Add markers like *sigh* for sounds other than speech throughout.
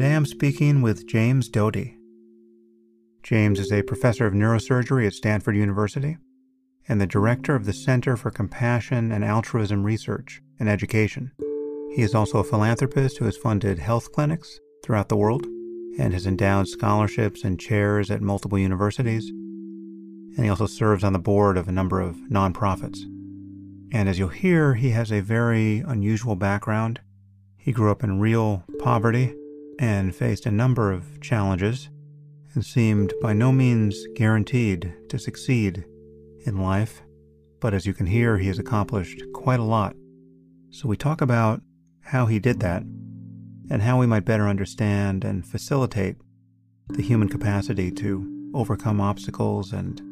Today I'm speaking with James Doty. James is a professor of neurosurgery at Stanford University and the director of the Center for Compassion and Altruism Research and Education. He is also a philanthropist who has funded health clinics throughout the world and has endowed scholarships and chairs at multiple universities. And he also serves on the board of a number of nonprofits. And as you'll hear, he has a very unusual background. He grew up in real poverty and faced a number of challenges and seemed by no means guaranteed to succeed in life. But as you can hear, he has accomplished quite a lot. So we talk about how he did that and how we might better understand and facilitate the human capacity to overcome obstacles and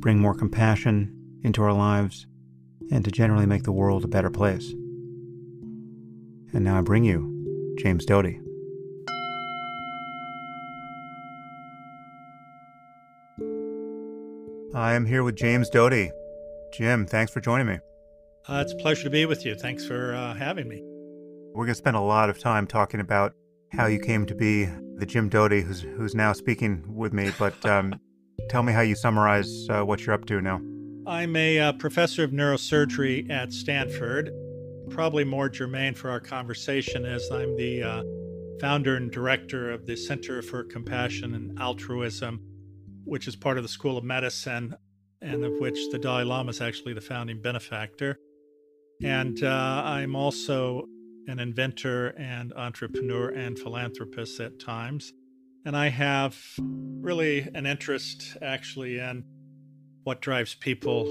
bring more compassion into our lives and to generally make the world a better place. And now I bring you James Doty. I am here with James Doty. Jim, thanks for joining me. Uh, it's a pleasure to be with you. Thanks for uh, having me. We're going to spend a lot of time talking about how you came to be the Jim Doty who's who's now speaking with me. But um, *laughs* tell me how you summarize uh, what you're up to now. I'm a uh, professor of neurosurgery at Stanford. Probably more germane for our conversation, as I'm the uh, founder and director of the Center for Compassion and Altruism which is part of the School of Medicine, and of which the Dalai Lama is actually the founding benefactor. And uh, I'm also an inventor and entrepreneur and philanthropist at times. And I have really an interest actually in what drives people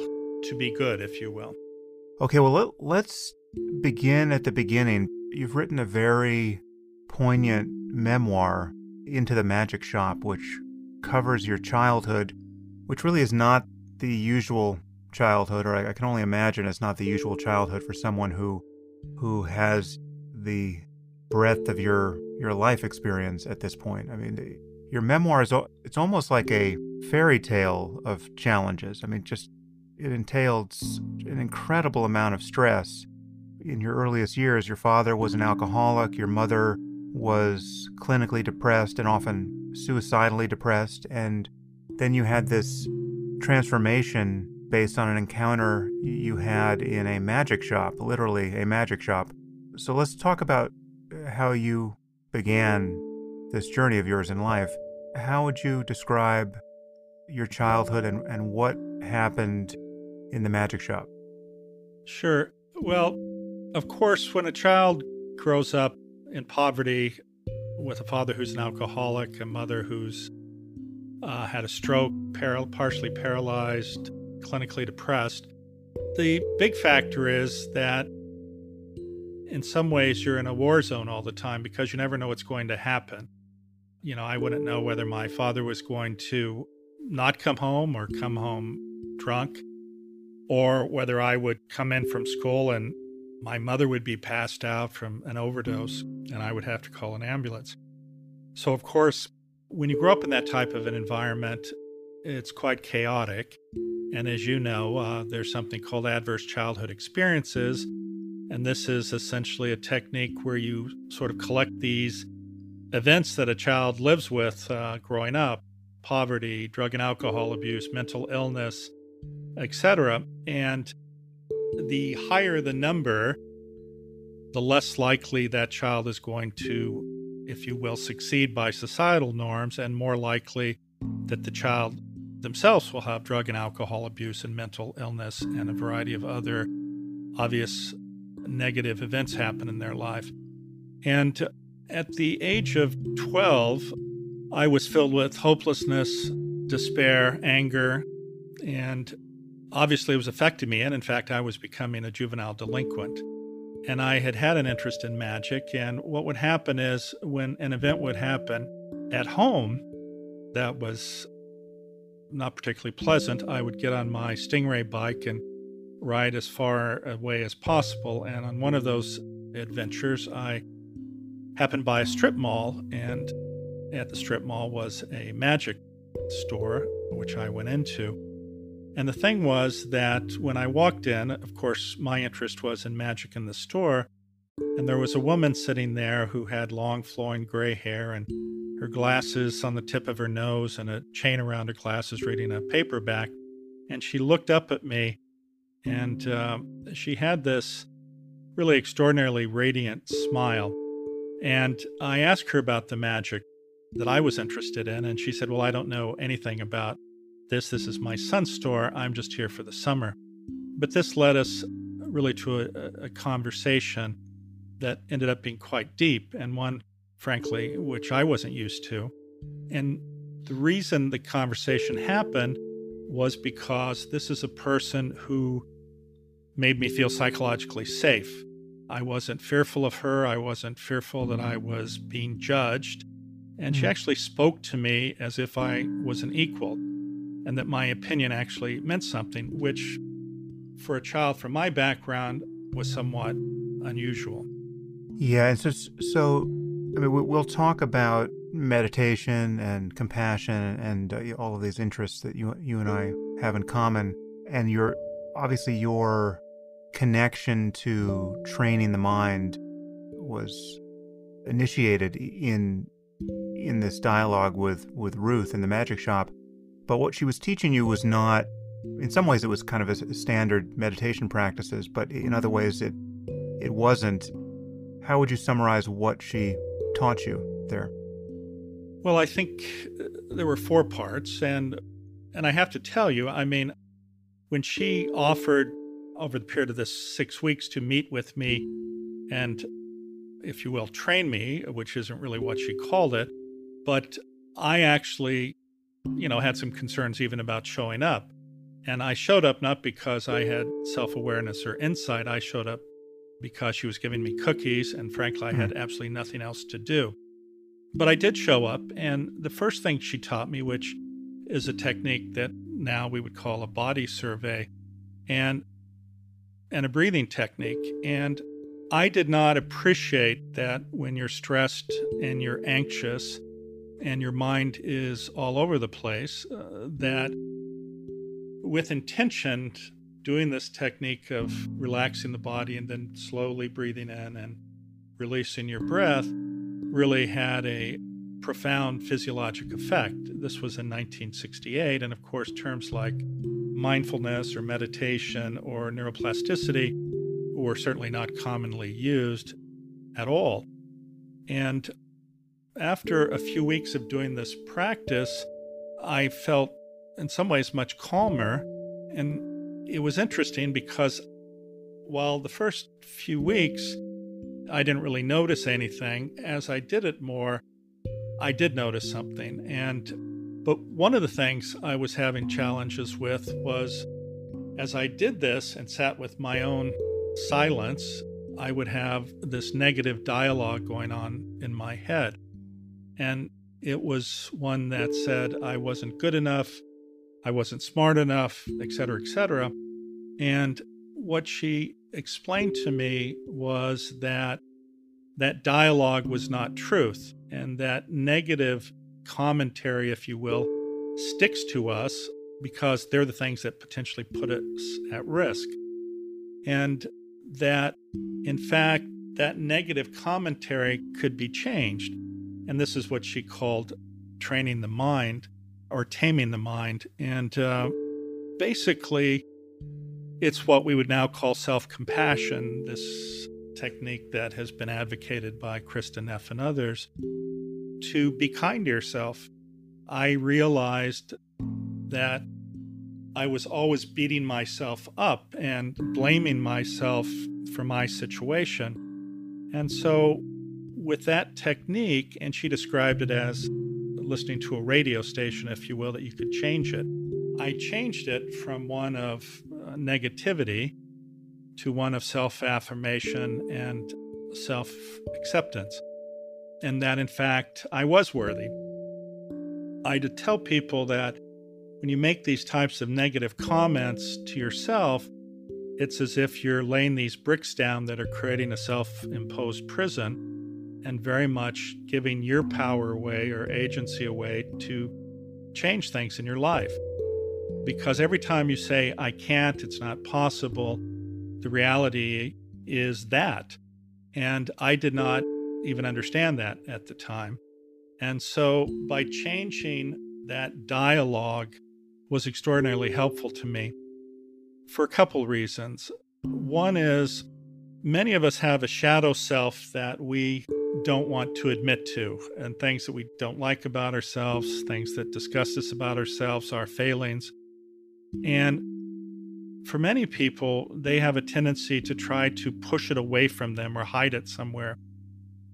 to be good, if you will. Okay, well, let, let's begin at the beginning. You've written a very poignant memoir, Into the Magic Shop, which covers your childhood, which really is not the usual childhood, or I, I can only imagine it's not the usual childhood for someone who who has the breadth of your your life experience at this point. I mean, your memoir is it's almost like a fairy tale of challenges. I mean, just it entailed an incredible amount of stress. In your earliest years, your father was an alcoholic, your mother was clinically depressed and often suicidally depressed, and then you had this transformation based on an encounter you had in a magic shop, literally a magic shop. So let's talk about how you began this journey of yours in life. How would you describe your childhood and, and what happened in the magic shop? Sure. Well, of course, when a child grows up in poverty, with a father who's an alcoholic, a mother who's uh, had a stroke, par- partially paralyzed, clinically depressed. The big factor is that in some ways you're in a war zone all the time because you never know what's going to happen. You know, I wouldn't know whether my father was going to not come home or come home drunk, or whether I would come in from school and my mother would be passed out from an overdose and I would have to call an ambulance. So, of course, when you grow up in that type of an environment, it's quite chaotic. And as you know, uh, there's something called adverse childhood experiences. And this is essentially a technique where you sort of collect these events that a child lives with uh, growing up poverty, drug and alcohol abuse, mental illness, etc. And the higher the number, the less likely that child is going to, if you will, succeed by societal norms, and more likely that the child themselves will have drug and alcohol abuse and mental illness and a variety of other obvious negative events happen in their life. And at the age of 12, I was filled with hopelessness, despair, anger, and obviously it was affecting me. And in fact, I was becoming a juvenile delinquent. And I had had an interest in magic. And what would happen is when an event would happen at home that was not particularly pleasant, I would get on my Stingray bike and ride as far away as possible. And on one of those adventures, I happened by a strip mall, and at the strip mall was a magic store, which I went into. And the thing was that when I walked in, of course, my interest was in magic in the store. And there was a woman sitting there who had long flowing gray hair and her glasses on the tip of her nose and a chain around her glasses reading a paperback. And she looked up at me and uh, she had this really extraordinarily radiant smile. And I asked her about the magic that I was interested in. And she said, Well, I don't know anything about this. This is my son's store. I'm just here for the summer. But this led us really to a, a conversation that ended up being quite deep and one, frankly, which I wasn't used to. And the reason the conversation happened was because this is a person who made me feel psychologically safe. I wasn't fearful of her. I wasn't fearful that I was being judged. And she hmm. actually spoke to me as if I was an equal and that my opinion actually meant something, which for a child from my background was somewhat unusual. Yeah. And so, so I mean, we'll talk about meditation and compassion and uh, all of these interests that you, you and I have in common. And your, obviously, your connection to training the mind was initiated in in this dialogue with with Ruth in the magic shop but what she was teaching you was not in some ways it was kind of a standard meditation practices but in other ways it it wasn't how would you summarize what she taught you there well i think uh, there were four parts and and i have to tell you i mean when she offered over the period of this six weeks to meet with me and, if you will, train me, which isn't really what she called it. But I actually, you know, had some concerns even about showing up. And I showed up not because I had self awareness or insight. I showed up because she was giving me cookies. And frankly, I had hmm. absolutely nothing else to do. But I did show up. And the first thing she taught me, which is a technique that now we would call a body survey. And and a breathing technique. And I did not appreciate that when you're stressed and you're anxious and your mind is all over the place, uh, that with intention, doing this technique of relaxing the body and then slowly breathing in and releasing your breath really had a profound physiologic effect. This was in 1968, and of course, terms like mindfulness or meditation or neuroplasticity were certainly not commonly used at all. And after a few weeks of doing this practice, I felt in some ways much calmer. And it was interesting because while the first few weeks I didn't really notice anything, as I did it more, I did notice something. And but one of the things I was having challenges with was as I did this and sat with my own silence, I would have this negative dialogue going on in my head. And it was one that said I wasn't good enough, I wasn't smart enough, et cetera, et cetera. And what she explained to me was that that dialogue was not truth and that negative commentary, if you will, sticks to us because they're the things that potentially put us at risk. And that, in fact, that negative commentary could be changed. And this is what she called training the mind or taming the mind. And uh, basically, it's what we would now call self compassion, this technique that has been advocated by Kristin Neff and others to be kind to yourself. I realized that I was always beating myself up and blaming myself for my situation. And so, with that technique, and she described it as listening to a radio station, if you will, that you could change it. I changed it from one of uh, negativity to one of self affirmation and self acceptance and that in fact I was worthy. I to tell people that when you make these types of negative comments to yourself, it's as if you're laying these bricks down that are creating a self imposed prison and very much giving your power away or agency away to change things in your life. Because every time you say, I can't, it's not possible, the reality is that And I did not even understand that at the time. And so by changing that dialogue was extraordinarily helpful to me for a couple reasons. One is many of us have a shadow self that we don't want to admit to, and things that we don't like about ourselves, things that disgust us about ourselves, our failings. And for many people, they have a tendency to try to push it away from them or hide it somewhere.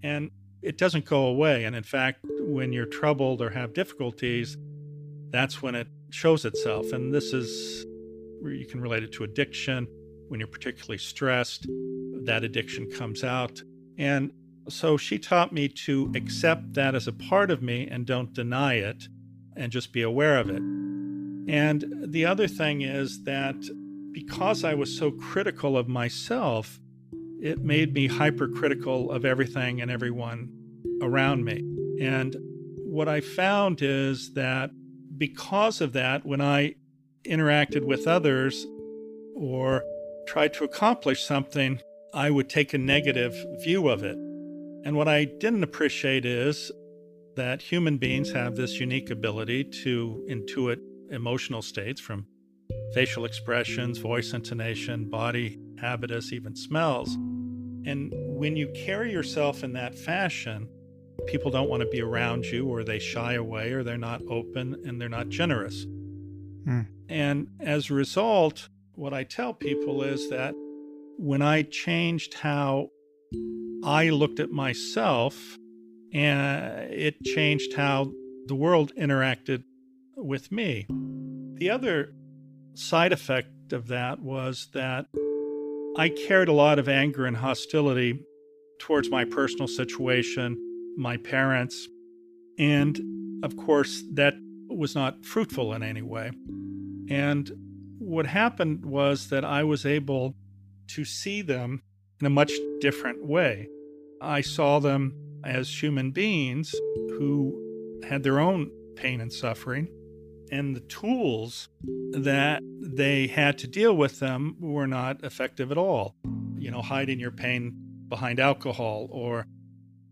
And it doesn't go away. And in fact, when you're troubled or have difficulties, that's when it shows itself. And this is where you can relate it to addiction. When you're particularly stressed, that addiction comes out. And so she taught me to accept that as a part of me and don't deny it and just be aware of it. And the other thing is that because I was so critical of myself, it made me hypercritical of everything and everyone around me. And what I found is that because of that, when I interacted with others or tried to accomplish something, I would take a negative view of it. And what I didn't appreciate is that human beings have this unique ability to intuit emotional states from facial expressions, voice intonation, body habitus, even smells. And when you carry yourself in that fashion, people don't want to be around you, or they shy away, or they're not open and they're not generous. Hmm. And as a result, what I tell people is that when I changed how I looked at myself, and uh, it changed how the world interacted with me. The other side effect of that was that I carried a lot of anger and hostility towards my personal situation, my parents, and of course, that was not fruitful in any way. And what happened was that I was able to see them in a much different way. I saw them as human beings who had their own pain and suffering, and the tools that they had to deal with them were not effective at all. You know, hiding your pain behind alcohol or,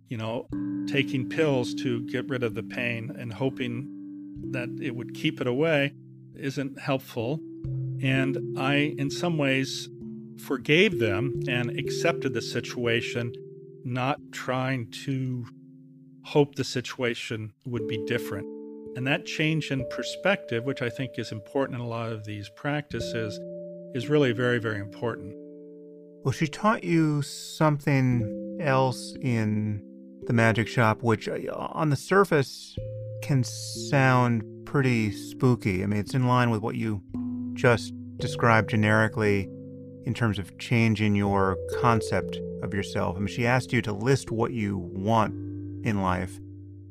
you know, taking pills to get rid of the pain and hoping that it would keep it away isn't helpful. And I, in some ways, forgave them and accepted the situation, not trying to hope the situation would be different. And that change in perspective, which I think is important in a lot of these practices, is really very, very important. Well, she taught you something else in the magic shop, which uh, on the surface can sound pretty spooky. I mean, it's in line with what you just described generically in terms of changing your concept of yourself. I mean, she asked you to list what you want in life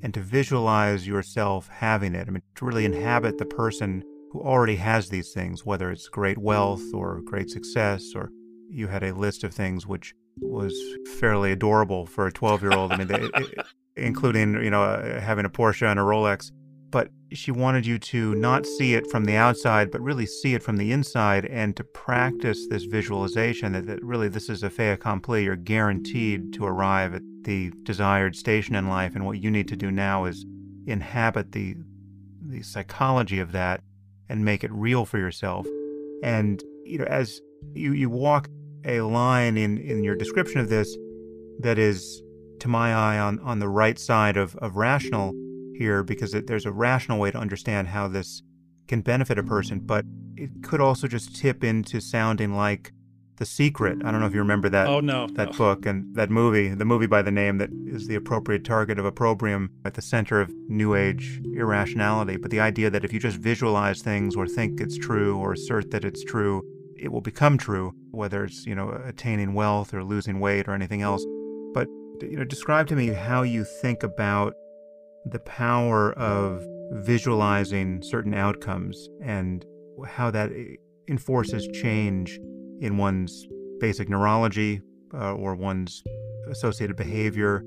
and to visualize yourself having it. I mean, to really inhabit the person who already has these things, whether it's great wealth or great success, or you had a list of things which was fairly adorable for a 12 year old. I mean, they, including, you know, uh, having a Porsche and a Rolex but she wanted you to not see it from the outside, but really see it from the inside and to practice this visualization that, that really this is a fait accompli. You're guaranteed to arrive at the desired station in life. And what you need to do now is inhabit the, the psychology of that and make it real for yourself. And, you know, as you, you walk a line in, in your description of this that is, to my eye, on, on the right side of, of rational here because it, there's a rational way to understand how this can benefit a person, but it could also just tip into sounding like The Secret. I don't know if you remember that. Oh no, that no. book and that movie, the movie by the name that is the appropriate target of opprobrium at the center of New Age irrationality. But the idea that if you just visualize things or think it's true or assert that it's true, it will become true, whether it's you know attaining wealth or losing weight or anything else. But you know, describe to me how you think about the power of visualizing certain outcomes and how that enforces change in one's basic neurology uh, or one's associated behavior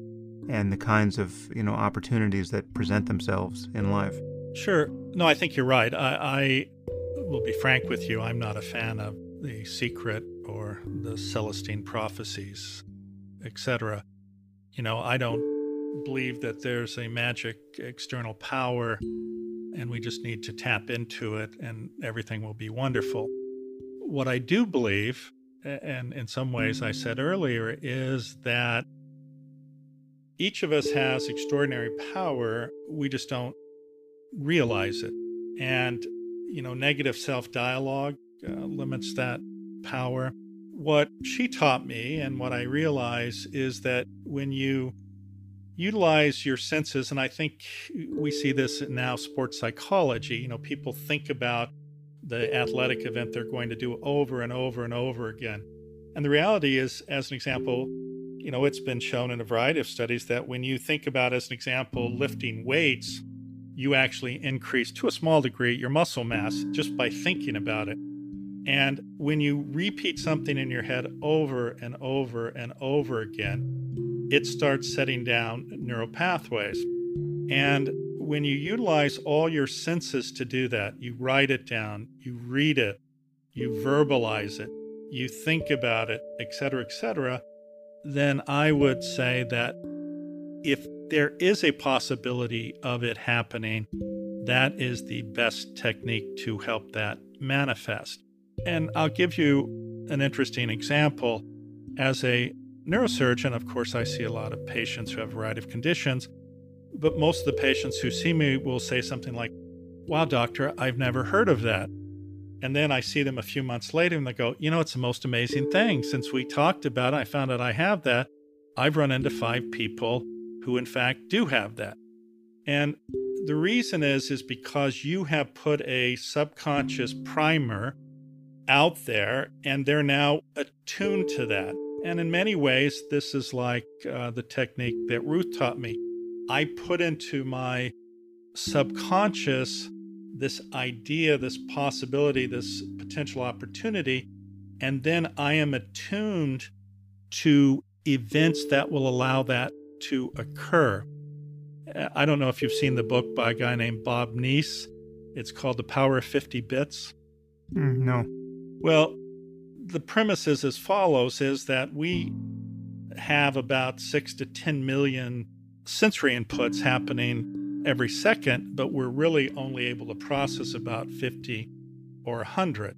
and the kinds of you know opportunities that present themselves in life. Sure. No, I think you're right. I, I will be frank with you. I'm not a fan of the secret or the Celestine prophecies. etc. You know, I don't believe that there's a magic external power and we just need to tap into it and everything will be wonderful. What I do believe, and in some ways I said earlier, is that each of us has extraordinary power. We just don't realize it. And, you know, negative self dialogue uh, limits that power. What she taught me and what I realize is that when you utilize your senses, and I think we see this now sports psychology, you know, people think about the athletic event they're going to do over and over and over again. And the reality is, as an example, you know, it's been shown in a variety of studies that when you think about, as an example, lifting weights, you actually increase to a small degree your muscle mass just by thinking about it. And when you repeat something in your head over and over and over again, it starts setting down neural pathways. And when you utilize all your senses to do that, you write it down, you read it, you verbalize it, you think about it, etc., etc., then I would say that if there is a possibility of it happening, that is the best technique to help that manifest. And I'll give you an interesting example. As a neurosurgeon, of course, I see a lot of patients who have a variety of conditions, but most of the patients who see me will say something like, Wow, doctor, I've never heard of that. And then I see them a few months later and they go, You know, it's the most amazing thing. Since we talked about it, I found out I have that. I've run into five people who, in fact, do have that. And the reason is, is because you have put a subconscious primer out there and they're now attuned to that. And in many ways, this is like uh, the technique that Ruth taught me. I put into my subconscious this idea, this possibility, this potential opportunity, and then I am attuned to events that will allow that to occur. I don't know if you've seen the book by a guy named Bob Nease. It's called The Power of 50 Bits. Mm, no. Well, the premise is as follows is that we have about 6 to 10 million sensory inputs happening every second, but we're really only able to process about 50 or 100.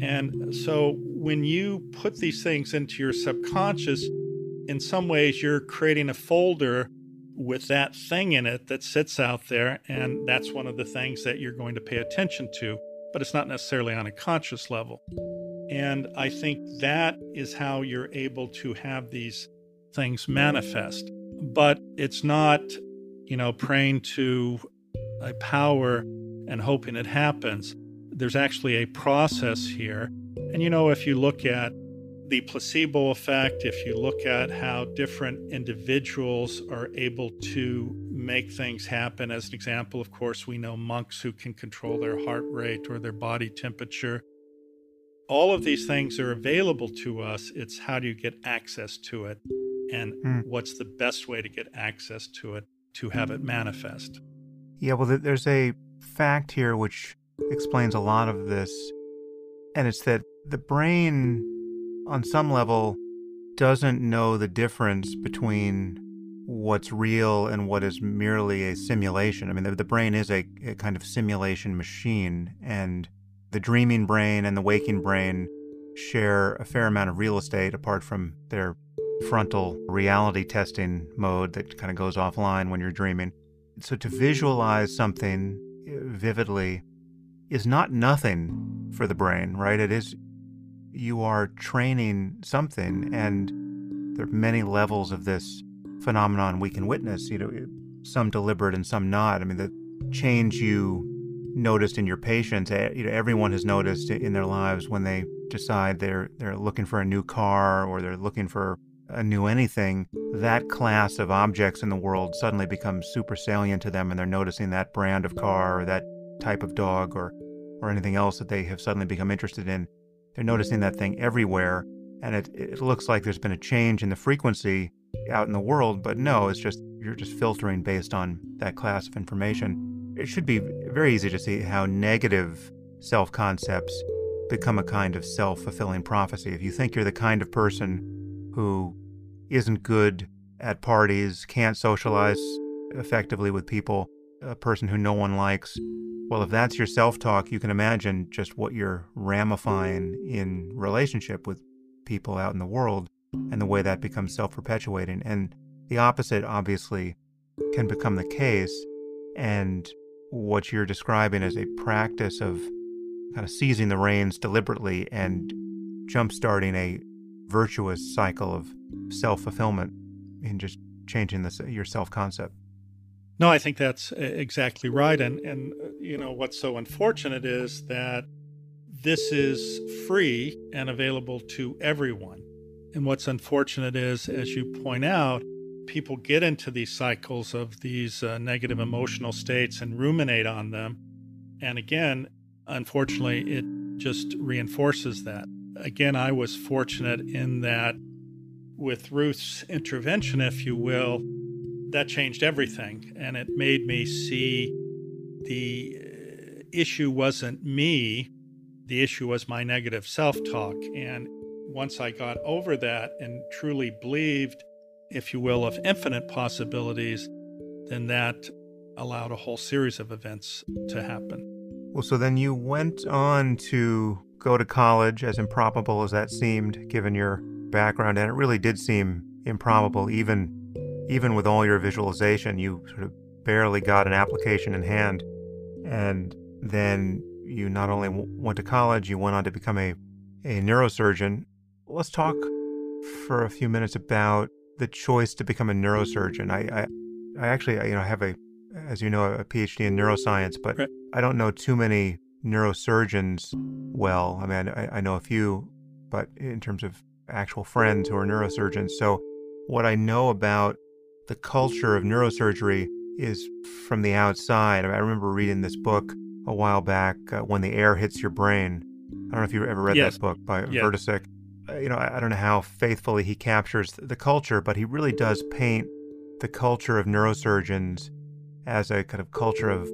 And so when you put these things into your subconscious, in some ways you're creating a folder with that thing in it that sits out there. And that's one of the things that you're going to pay attention to but it's not necessarily on a conscious level. And I think that is how you're able to have these things manifest. But it's not, you know, praying to a power and hoping it happens. There's actually a process here. And, you know, if you look at the placebo effect, if you look at how different individuals are able to make things happen, as an example, of course, we know monks who can control their heart rate or their body temperature. All of these things are available to us. It's how do you get access to it and mm. what's the best way to get access to it to have it manifest. Yeah, well, there's a fact here which explains a lot of this, and it's that the brain on some level, doesn't know the difference between what's real and what is merely a simulation. I mean, the, the brain is a, a kind of simulation machine, and the dreaming brain and the waking brain share a fair amount of real estate apart from their frontal reality testing mode that kind of goes offline when you're dreaming. So to visualize something eh, vividly is not nothing for the brain, right? It is you are training something, and there are many levels of this phenomenon we can witness. You know, eh, some deliberate and some not. I mean, the change you noticed in your patients, eh, you know, everyone has noticed in their lives when they decide they're they're looking for a new car or they're looking for a new anything, that class of objects in the world suddenly becomes super salient to them and they're noticing that brand of car or that type of dog or or anything else that they have suddenly become interested in they're noticing that thing everywhere, and it, it looks like there's been a change in the frequency out in the world, but no, it's just you're just filtering based on that class of information. It should be very easy to see how negative self concepts become a kind of self fulfilling prophecy. If you think you're the kind of person who isn't good at parties, can't socialize effectively with people, a person who no one likes. Well, if that's your self talk, you can imagine just what you're ramifying in relationship with people out in the world and the way that becomes self perpetuating. And the opposite, obviously, can become the case. And what you're describing is a practice of kind of seizing the reins deliberately and jump-starting a virtuous cycle of self-fulfillment in just changing this, your self-concept. No, I think that's exactly right. And, and, uh, you know, what's so unfortunate is that this is free and available to everyone. And what's unfortunate is, as you point out, people get into these cycles of these uh, negative emotional states and ruminate on them. And again, unfortunately, it just reinforces that. Again, I was fortunate in that with Ruth's intervention, if you will, that changed everything. And it made me see the uh, issue wasn't me, the issue was my negative self talk. And once I got over that and truly believed if you will, of infinite possibilities, then that allowed a whole series of events to happen. Well, so then you went on to go to college, as improbable as that seemed, given your background, and it really did seem improbable, even even with all your visualization. You sort of barely got an application in hand, and then you not only went to college, you went on to become a a neurosurgeon. Let's talk for a few minutes about the choice to become a neurosurgeon. I, I, I actually, you know, have a, as you know, a PhD in neuroscience, but right. I don't know too many neurosurgeons well. I mean, I, I know a few, but in terms of actual friends who are neurosurgeons. So, what I know about the culture of neurosurgery is from the outside. I, remember reading this book a while back, uh, When the Air Hits Your Brain. I don't know if you ever read yes. that book by. Vertosick. Uh, you know, I, don't know how faithfully he captures the culture, but he really does paint the culture of neurosurgeons as a kind of culture of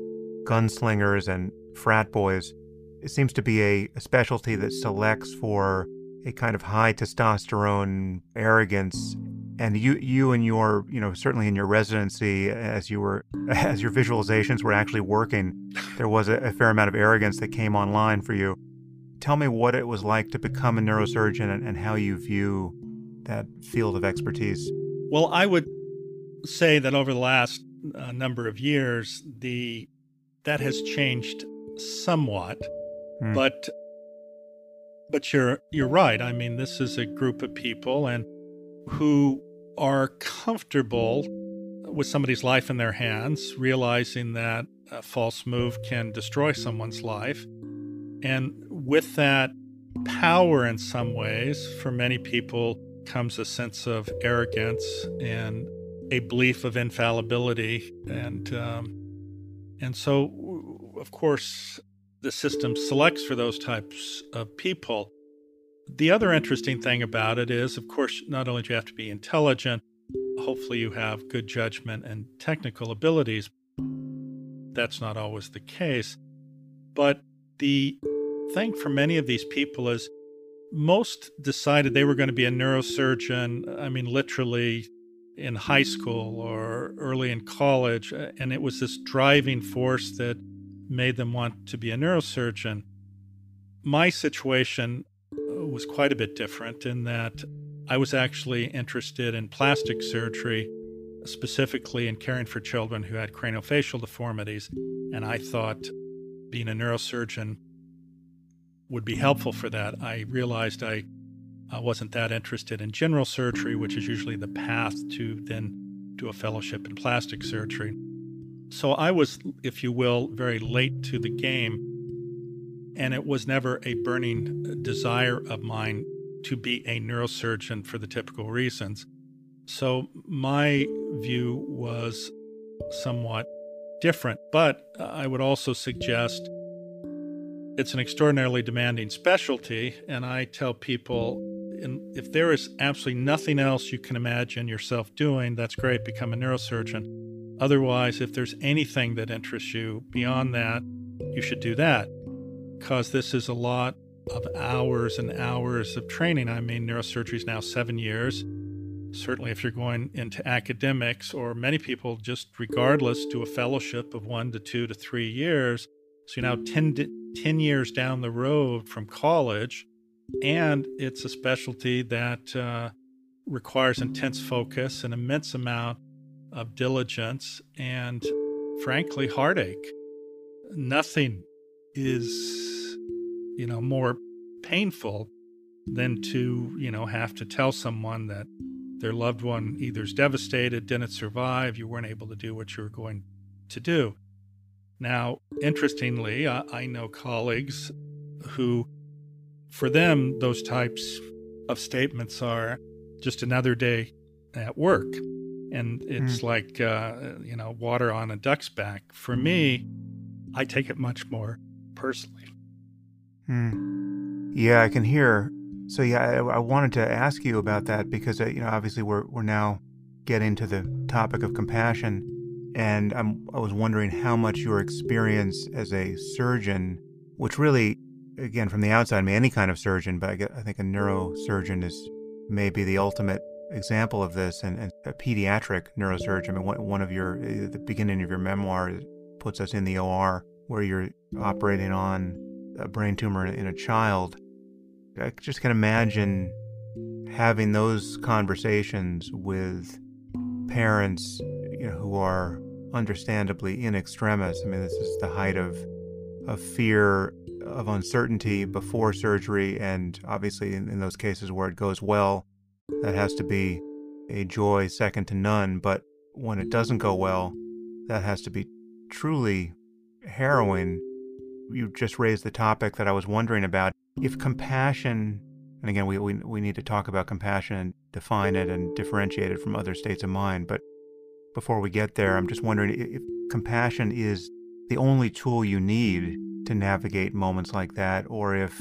gunslingers and frat boys. It seems to be a, a specialty that selects for a kind of high testosterone arrogance and you you and your you know certainly in your residency as you were *laughs* as your visualizations were actually working there was a, a, fair amount of arrogance that came online for you tell me what it was like to become a neurosurgeon and, and how you view that field of expertise. Well, I would say that over the last uh, number of years, the that has changed somewhat, mm. but but you're you're right. I mean, this is a group of people and who are comfortable with somebody's life in their hands, realizing that a false move can destroy someone's life, and with that power, in some ways, for many people, comes a sense of arrogance and a belief of infallibility. And, um, and so, of course, the system selects for those types of people. The other interesting thing about it is, of course, not only do you have to be intelligent, hopefully, you have good judgment and technical abilities. That's not always the case. But the thing for many of these people is most decided they were going to be a neurosurgeon, I mean, literally in high school or early in college. And it was this driving force that made them want to be a neurosurgeon. My situation uh, was quite a bit different in that I was actually interested in plastic surgery, specifically in caring for children who had craniofacial deformities. And I thought being a neurosurgeon would be helpful for that. I realized I uh, wasn't that interested in general surgery, which is usually the path to then do a fellowship in plastic surgery. So I was, if you will, very late to the game. And it was never a burning desire of mine to be a neurosurgeon for the typical reasons. So my view was somewhat different. But I would also suggest it's an extraordinarily demanding specialty, and I tell people if there is absolutely nothing else you can imagine yourself doing, that's great, become a neurosurgeon. Otherwise, if there's anything that interests you beyond that, you should do that because this is a lot of hours and hours of training. I mean, neurosurgery is now seven years. certainly if you're going into academics, or many people just regardless do a fellowship of one to two to three years. So you're now 10, 10 years down the road from college, and it's a specialty that uh, requires intense focus, an immense amount of diligence, and frankly, heartache. Nothing is, you know, more painful than to, you know, have to tell someone that their loved one either is devastated, didn't survive, you weren't able to do what you were going to do. Now, interestingly, I, I know colleagues who, for them, those types of statements are just another day at work. And it's mm. like, uh, you know, water on a duck's back. For me, I take it much more personally. Hmm. Yeah, I can hear so yeah, I, I, wanted to ask you about that because uh, you know obviously we're we're now getting to the topic of compassion, and I'm I was wondering how much your experience as a surgeon, which really, again from the outside, I mean any kind of surgeon, but I, get, I think a neurosurgeon is maybe the ultimate example of this, and, and a pediatric neurosurgeon. I mean, one, one of your uh, the beginning of your memoir puts us in the OR where you're operating on a brain tumor in a child I just can imagine having those conversations with parents you know, who are understandably in extremis. I mean, this is the height of of fear, of uncertainty before surgery, and obviously in, in those cases where it goes well, that has to be a joy second to none. But when it doesn't go well, that has to be truly harrowing. You just raised the topic that I was wondering about if compassion, and again, we, we, we need to talk about compassion and define it and differentiate it from other states of mind, but before we get there, I'm just wondering if compassion is the only tool you need to navigate moments like that, or if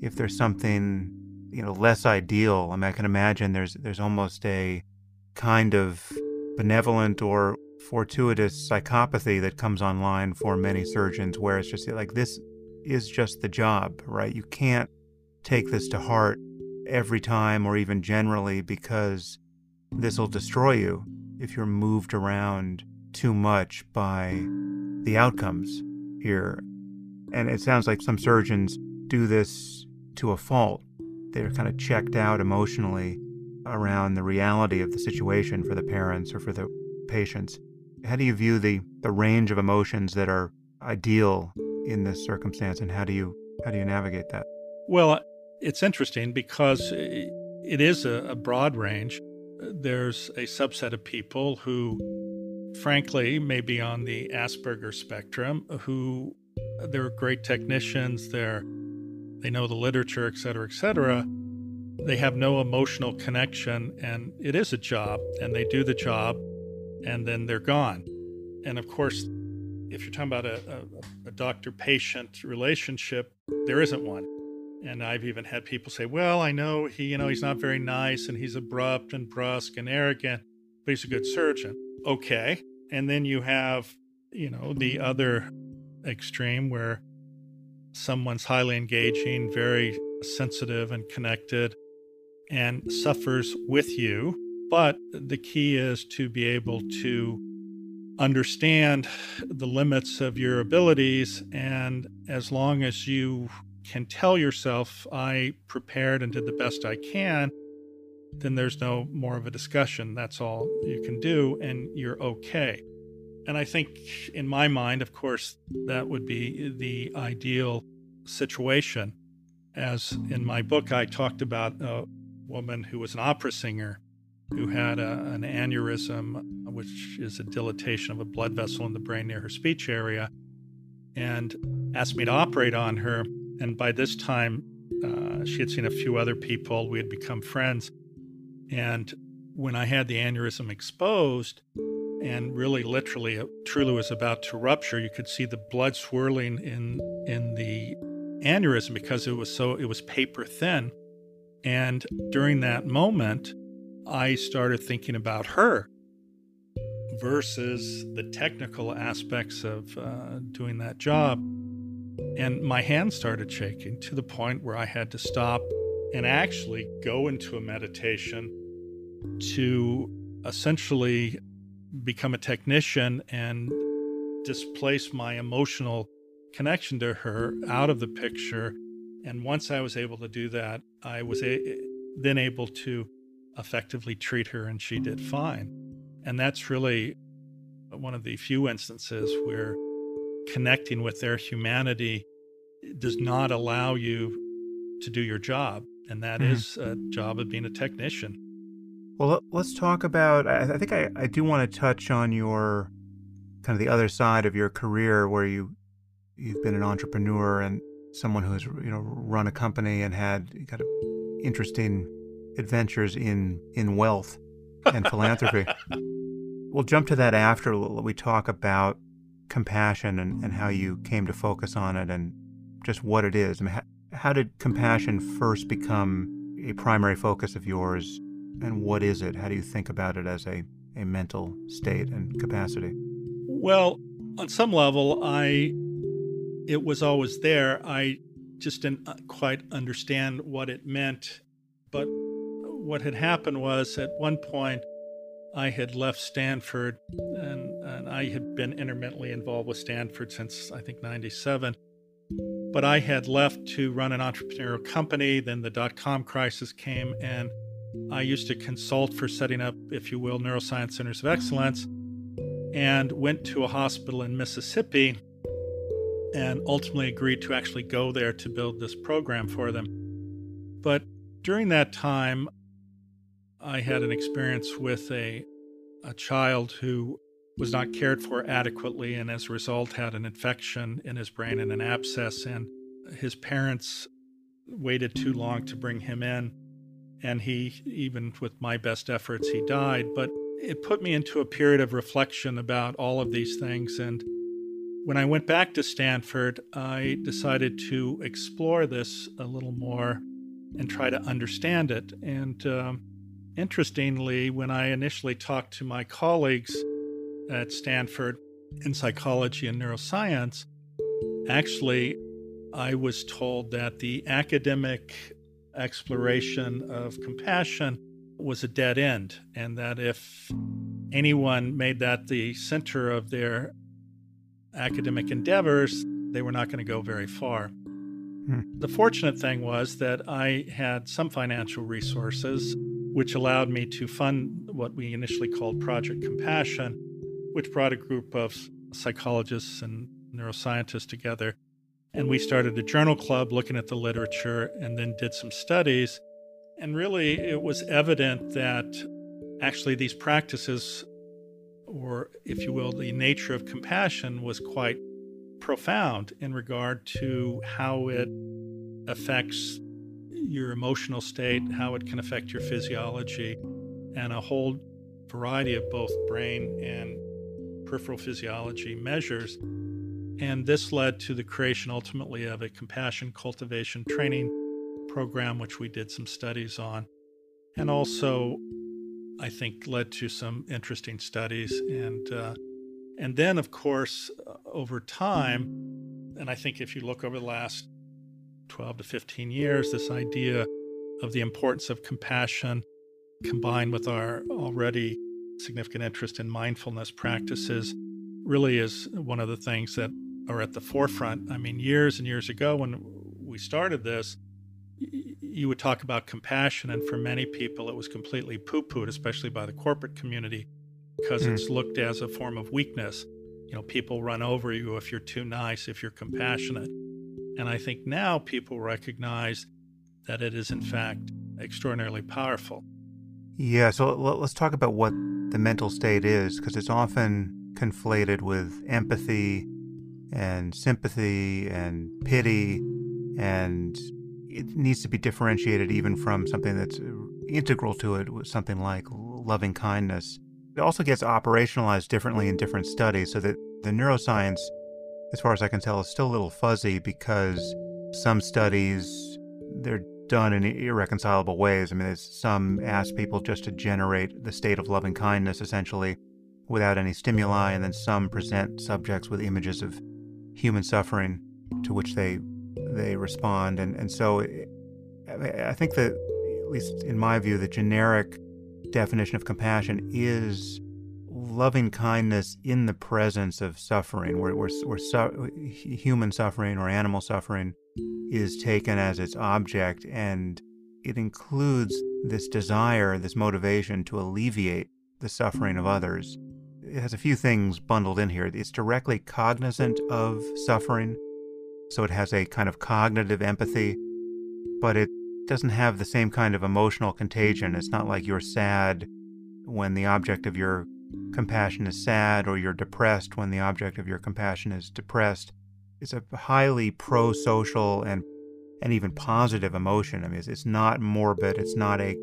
if there's something you know less ideal. I mean, I can imagine there's there's almost a kind of benevolent or fortuitous psychopathy that comes online for many surgeons, where it's just like this is just the job, right? You can't take this to heart every time or even generally because this will destroy you if you're moved around too much by the outcomes here. And it sounds like some surgeons do this to a fault. They're kind of checked out emotionally around the reality of the situation for the parents or for the patients. How do you view the, the range of emotions that are ideal in this circumstance, and how do you how do you navigate that? Well, it's interesting because it is a, a broad range. There's a subset of people who, frankly, may be on the Asperger spectrum, who they're great technicians. They're they know the literature, et cetera, et cetera. They have no emotional connection, and it is a job, and they do the job, and then they're gone. And of course, if you're talking about a, a, a doctor patient relationship, there isn't one. And I've even had people say, well, I know he, you know, he's not very nice and he's abrupt and brusque and arrogant, but he's a good surgeon. Okay. And then you have, you know, the other extreme where someone's highly engaging, very sensitive and connected and suffers with you. But the key is to be able to understand the limits of your abilities. And as long as you can tell yourself, I prepared and did the best I can, then there's no more of a discussion. That's all you can do, and you're okay. And I think, in my mind, of course, that would be the ideal situation. As in my book, I talked about a woman who was an opera singer who had a, an aneurysm, which is a dilatation of a blood vessel in the brain near her speech area, and asked me to operate on her. And by this time, uh, she had seen a few other people. We had become friends. And when I had the aneurysm exposed, and really literally it truly was about to rupture, you could see the blood swirling in in the aneurysm because it was so it was paper thin. And during that moment, I started thinking about her versus the technical aspects of uh, doing that job. And my hands started shaking to the point where I had to stop and actually go into a meditation to essentially become a technician and displace my emotional connection to her out of the picture. And once I was able to do that, I was a- then able to effectively treat her, and she did fine. And that's really one of the few instances where connecting with their humanity does not allow you to do your job. And that Mhm. is a job of being a technician. Well, let- let's talk about. I I think I, I do want to touch on your kind of the other side of your career, where you you've been an entrepreneur and someone who's you know run a company and had kind of interesting adventures in in wealth and *laughs* philanthropy. We'll jump to that after we talk about compassion and, and how you came to focus on it and just what it is. I mean, how, how did compassion first become a primary focus of yours and what is it? How do you think about it as a, a mental state and capacity? Well, on some level, I it was always there. I just didn't uh, quite understand what it meant. But what had happened was at one point I had left Stanford and, and I had been intermittently involved with Stanford since I think 97. But I had left to run an entrepreneurial company. Then the dot com crisis came, and I used to consult for setting up, if you will, neuroscience centers of excellence and went to a hospital in Mississippi and ultimately agreed to actually go there to build this program for them. But during that time, I had an experience with a, a child who was not cared for adequately and as a result had an infection in his brain and an abscess and his parents waited too long to bring him in and he even with my best efforts he died but it put me into a period of reflection about all of these things. And when I went back to Stanford, I decided to explore this a little more and try to understand it. And um, interestingly, when I initially talked to my colleagues at Stanford in psychology and neuroscience, actually, I was told that the academic exploration of compassion was a dead end, and that if anyone made that the center of their academic endeavors, they were not going to go very far. Hmm. The fortunate thing was that I had some financial resources, which allowed me to fund what we initially called Project Compassion, which brought a group of psychologists and neuroscientists together. And we started a journal club looking at the literature and then did some studies and really, it was evident that actually these practices, or if you will, the nature of compassion, was quite profound in regard to how it affects your emotional state, how it can affect your physiology, and a whole variety of both brain and peripheral physiology measures. And this led to the creation ultimately of a compassion cultivation training program, which we did some studies on, and also I think led to some interesting studies. And uh, and then, of course, uh, over time, and I think if you look over the last 12 to 15 years, this idea of the importance of compassion combined with our already significant interest in mindfulness practices really is one of the things that are at the forefront. I mean, years and years ago when we started this, you would talk about compassion, and for many people, it was completely poo pooed, especially by the corporate community, because Mm. it's looked as a form of weakness. You know, people run over you if you're too nice, if you're compassionate. And I think now people recognize that it is, in fact, extraordinarily powerful. Yeah, so let's talk about what the mental state is, because it's often conflated with empathy and sympathy and pity, and it needs to be differentiated even from something that's integral to it, something like loving kindness. It also gets operationalized differently in different studies, so that the neuroscience, as far as I can tell, is still a little fuzzy because some studies they're done in irreconcilable ways. I mean, some ask people just to generate the state of loving kindness essentially without any stimuli, and then some present subjects with images of human suffering to which they they respond. And and so I think that at least in my view, the generic definition of compassion is loving kindness in the presence of suffering, where, where, where su- human suffering or animal suffering is taken as its object, and it includes this desire, this motivation to alleviate the suffering of others. It has a few things bundled in here. It's directly cognizant of suffering, so it has a kind of cognitive empathy, but it doesn't have the same kind of emotional contagion. It's not like you're sad when the object of your compassion is sad or you're depressed when the object of your compassion is depressed. It's a highly pro social and and even positive emotion. I mean, it's, it's not morbid. It's not a,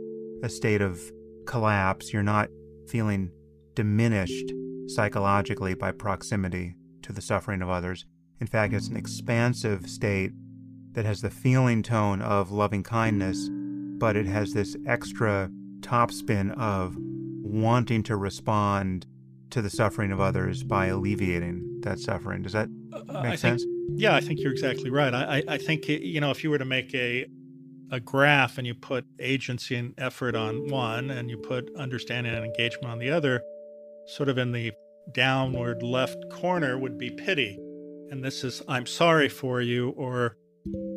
a state of collapse. You're not feeling diminished psychologically by proximity to the suffering of others. In fact, it's an expansive state that has the feeling tone of loving kindness, but it has this extra topspin of wanting to respond to the suffering of others by alleviating that suffering. Does that uh, make I sense? Think, yeah, I think you're exactly right. I, I think you know if you were to make a a graph and you put agency and effort on one, and you put understanding and engagement on the other, sort of in the downward left corner would be pity, and this is I'm sorry for you, or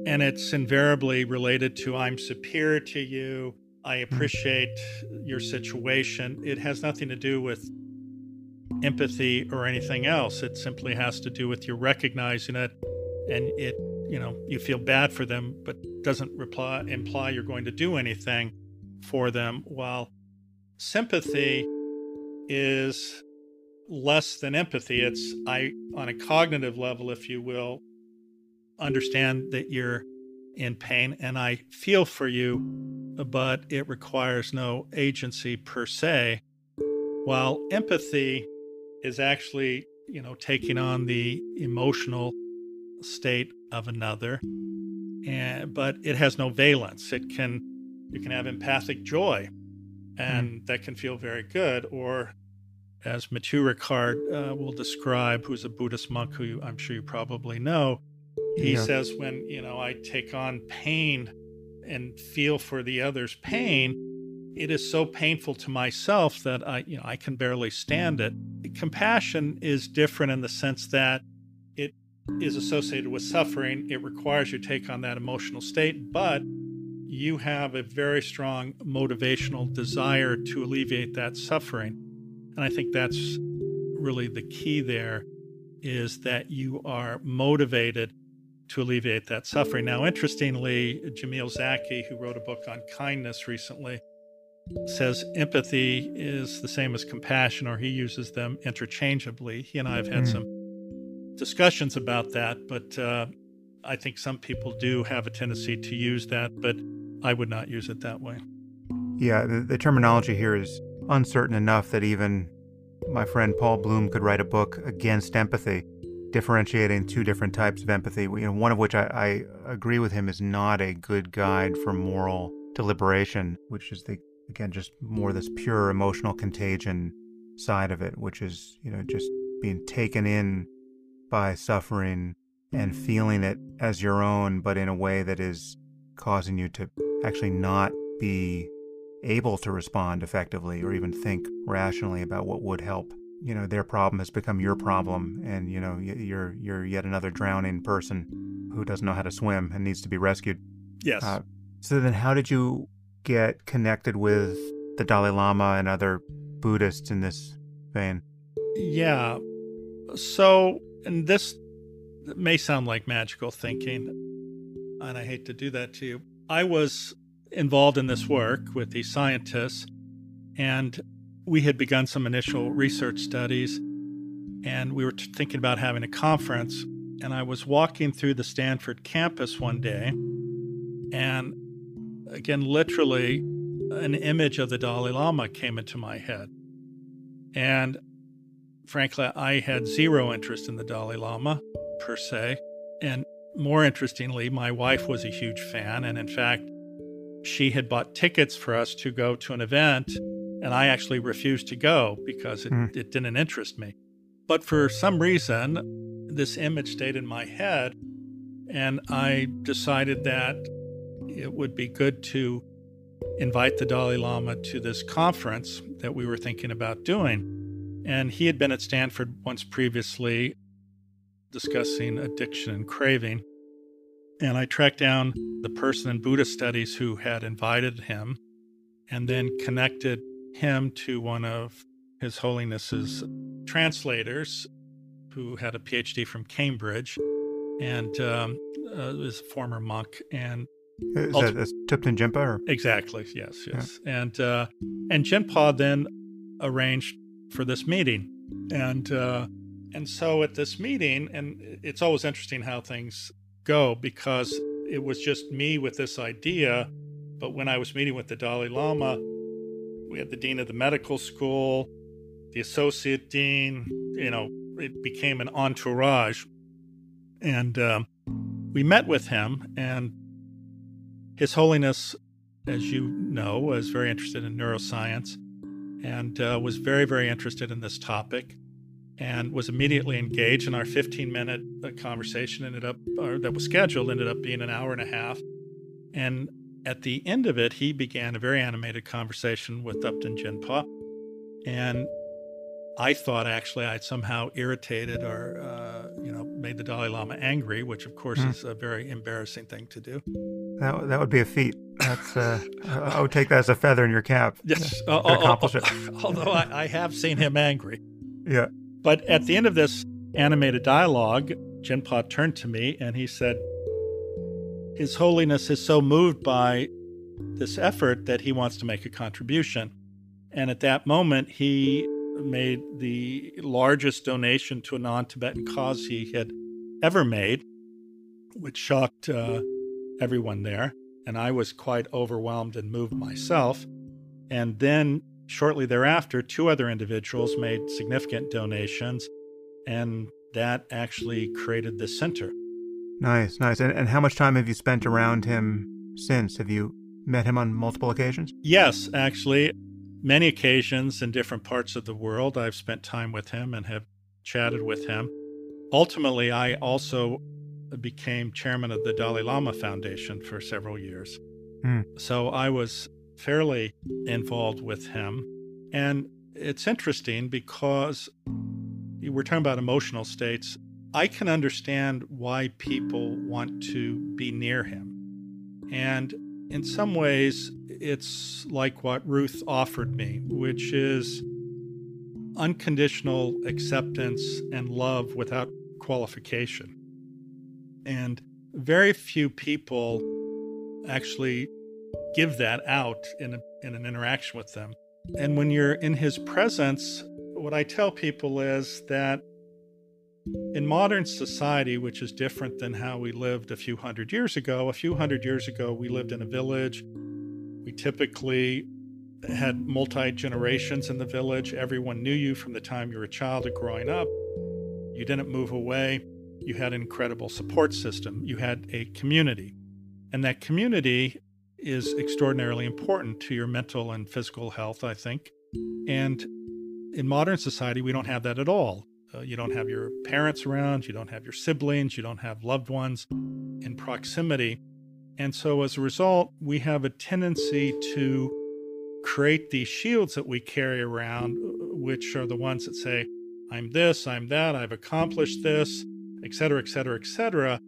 and it's invariably related to I'm superior to you I appreciate your situation. It has nothing to do with empathy or anything else. It simply has to do with you recognizing it and it, you know, you feel bad for them, but doesn't reply, imply you're going to do anything for them. While sympathy is less than empathy. It's I on a cognitive level, if you will, understand that you're in pain and I feel for you, but it requires no agency per se. While empathy is actually, you know, taking on the emotional state of another, and but it has no valence. It can you can have empathic joy, and mm. that can feel very good, or as Matthieu Ricard uh, will describe, who's a Buddhist monk who I'm sure you probably know, he yeah. says, when, you know, I take on pain and feel for the other's pain, it is so painful to myself that I, you know, I can barely stand it. Compassion is different in the sense that it is associated with suffering. It requires you take on that emotional state, but you have a very strong motivational desire to alleviate that suffering. And I think that's really the key there is that you are motivated to alleviate that suffering. Now, interestingly, Jamil Zaki, who wrote a book on kindness recently, says empathy is the same as compassion, or he uses them interchangeably. He and I have had mm. some discussions about that, but uh, I think some people do have a tendency to use that, but I would not use it that way. Yeah, the, the terminology here is uncertain enough that even my friend Paul Bloom could write a book against empathy differentiating two different types of empathy, you know, one of which I, I agree with him is not a good guide for moral deliberation, which is the again just more this pure emotional contagion side of it, which is you know just being taken in by suffering and feeling it as your own, but in a way that is causing you to actually not be able to respond effectively or even think rationally about what would help you know their problem has become your problem and you know you're you're yet another drowning person who doesn't know how to swim and needs to be rescued. Yes. Uh, so then how did you get connected with the dalai lama and other buddhists in this vein? Yeah. So and this may sound like magical thinking and i hate to do that to you. I was involved in this work with these scientists and we had begun some initial research studies and we were thinking about having a conference. And I was walking through the Stanford campus one day, and again, literally, an image of the Dalai Lama came into my head. And frankly, I had zero interest in the Dalai Lama per se. And more interestingly, my wife was a huge fan. And in fact, she had bought tickets for us to go to an event and I actually refused to go because it, mm. it didn't interest me. But for some reason, this image stayed in my head, and I decided that it would be good to invite the Dalai Lama to this conference that we were thinking about doing. And he had been at Stanford once previously discussing addiction and craving. And I tracked down the person in Buddhist studies who had invited him and then connected him to one of His Holiness's translators who had a PhD from Cambridge and um, uh, was a former monk. And is ulti- that Thupten Jinpa? Or? Exactly. Yes. Yes. Yeah. And uh, and Jinpa then arranged for this meeting, and uh, and so at this meeting, and it's always interesting how things go because it was just me with this idea, but when I was meeting with the Dalai Lama, we had the dean of the medical school, the associate dean. You know, it became an entourage, and um, we met with him and his Holiness, as you know, was very interested in neuroscience and uh, was very, very interested in this topic and was immediately engaged. And our 15 minute uh, conversation ended up, or that was scheduled, ended up being an hour and a half. And at the end of it, he began a very animated conversation with Thupten Jinpa. And I thought actually I'd somehow irritated or, uh, you know, made the Dalai Lama angry, which of course mm. is a very embarrassing thing to do. That, that would be a feat. That's uh, I would take that as a feather in your cap. Yes, uh, accomplish it. *laughs* Although I, I have seen him angry. Yeah. But at the end of this animated dialogue, Jinpa turned to me and he said, His Holiness is so moved by this effort that he wants to make a contribution. And at that moment, he made the largest donation to a non Tibetan cause he had ever made, which shocked uh, everyone there. And I was quite overwhelmed and moved myself. And then shortly thereafter, two other individuals made significant donations, and that actually created the center. Nice, nice. And, and how much time have you spent around him since? Have you met him on multiple occasions? Yes, actually many occasions in different parts of the world. I've spent time with him and have chatted with him. Ultimately, I also became chairman of the Dalai Lama Foundation for several years. Mm. So I was fairly involved with him. And it's interesting because we're talking about emotional states. I can understand why people want to be near him. And in some ways, it's like what Ruth offered me, which is unconditional acceptance and love without qualification. And very few people actually give that out in, a, in an interaction with them. And when you're in his presence, what I tell people is that in modern society, which is different than how we lived a few hundred years ago, a few hundred years ago, we lived in a village. We typically had multi generations in the village. Everyone knew you from the time you were a child to growing up. You didn't move away. You had an incredible support system. You had a community. And that community is extraordinarily important to your mental and physical health, I think. And in modern society, we don't have that at all. Uh, you don't have your parents around, you don't have your siblings, you don't have loved ones in proximity. And so as a result, we have a tendency to create these shields that we carry around, uh, which are the ones that say, I'm this, I'm that, I've accomplished this, et cetera, et cetera, et cetera.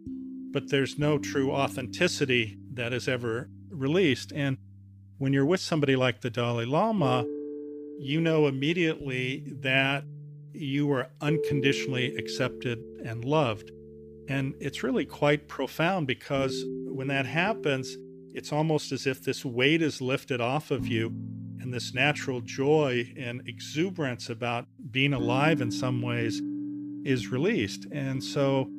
But there's no true authenticity that is ever released. And when you're with somebody like the Dalai Lama, you know immediately that you are unconditionally accepted and loved. And it's really quite profound because when that happens, it's almost as if this weight is lifted off of you and this natural joy and exuberance about being alive in some ways is released. And so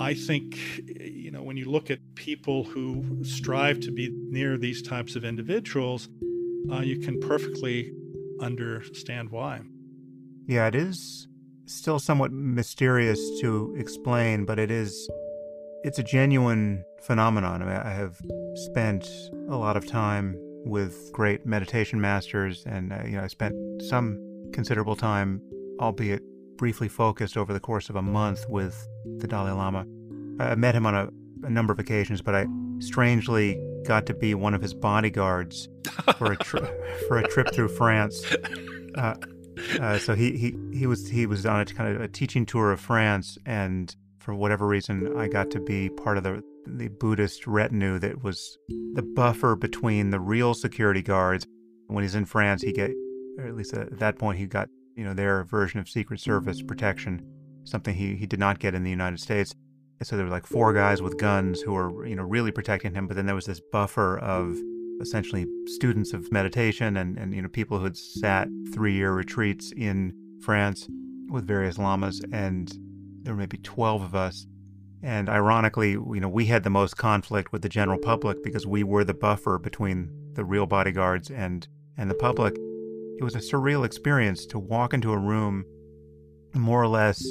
I think, you know, when you look at people who strive to be near these types of individuals, uh, you can perfectly understand why. Yeah, it is still somewhat mysterious to explain, but it is it's a genuine phenomenon. I, mean, I have spent a lot of time with great meditation masters, and uh, you know, I spent some considerable time, albeit briefly focused over the course of a month, with the Dalai Lama. I met him on a, a number of occasions, but I strangely got to be one of his bodyguards for a tri- *laughs* for a trip through France. Uh, *laughs* uh, so he, he he was he was on a kind of a teaching tour of France, and for whatever reason, I got to be part of the the Buddhist retinue that was the buffer between the real security guards. When he's in France, he get, or at least at that point, he got you know their version of Secret Service protection, something he he did not get in the United States. so there were like four guys with guns who were you know really protecting him, but then there was this buffer of essentially students of meditation and, and you know people who had sat three-year retreats in France with various lamas, and there were maybe 12 of us. And ironically, you know, we had the most conflict with the general public because we were the buffer between the real bodyguards and and the public. It was a surreal experience to walk into a room more or less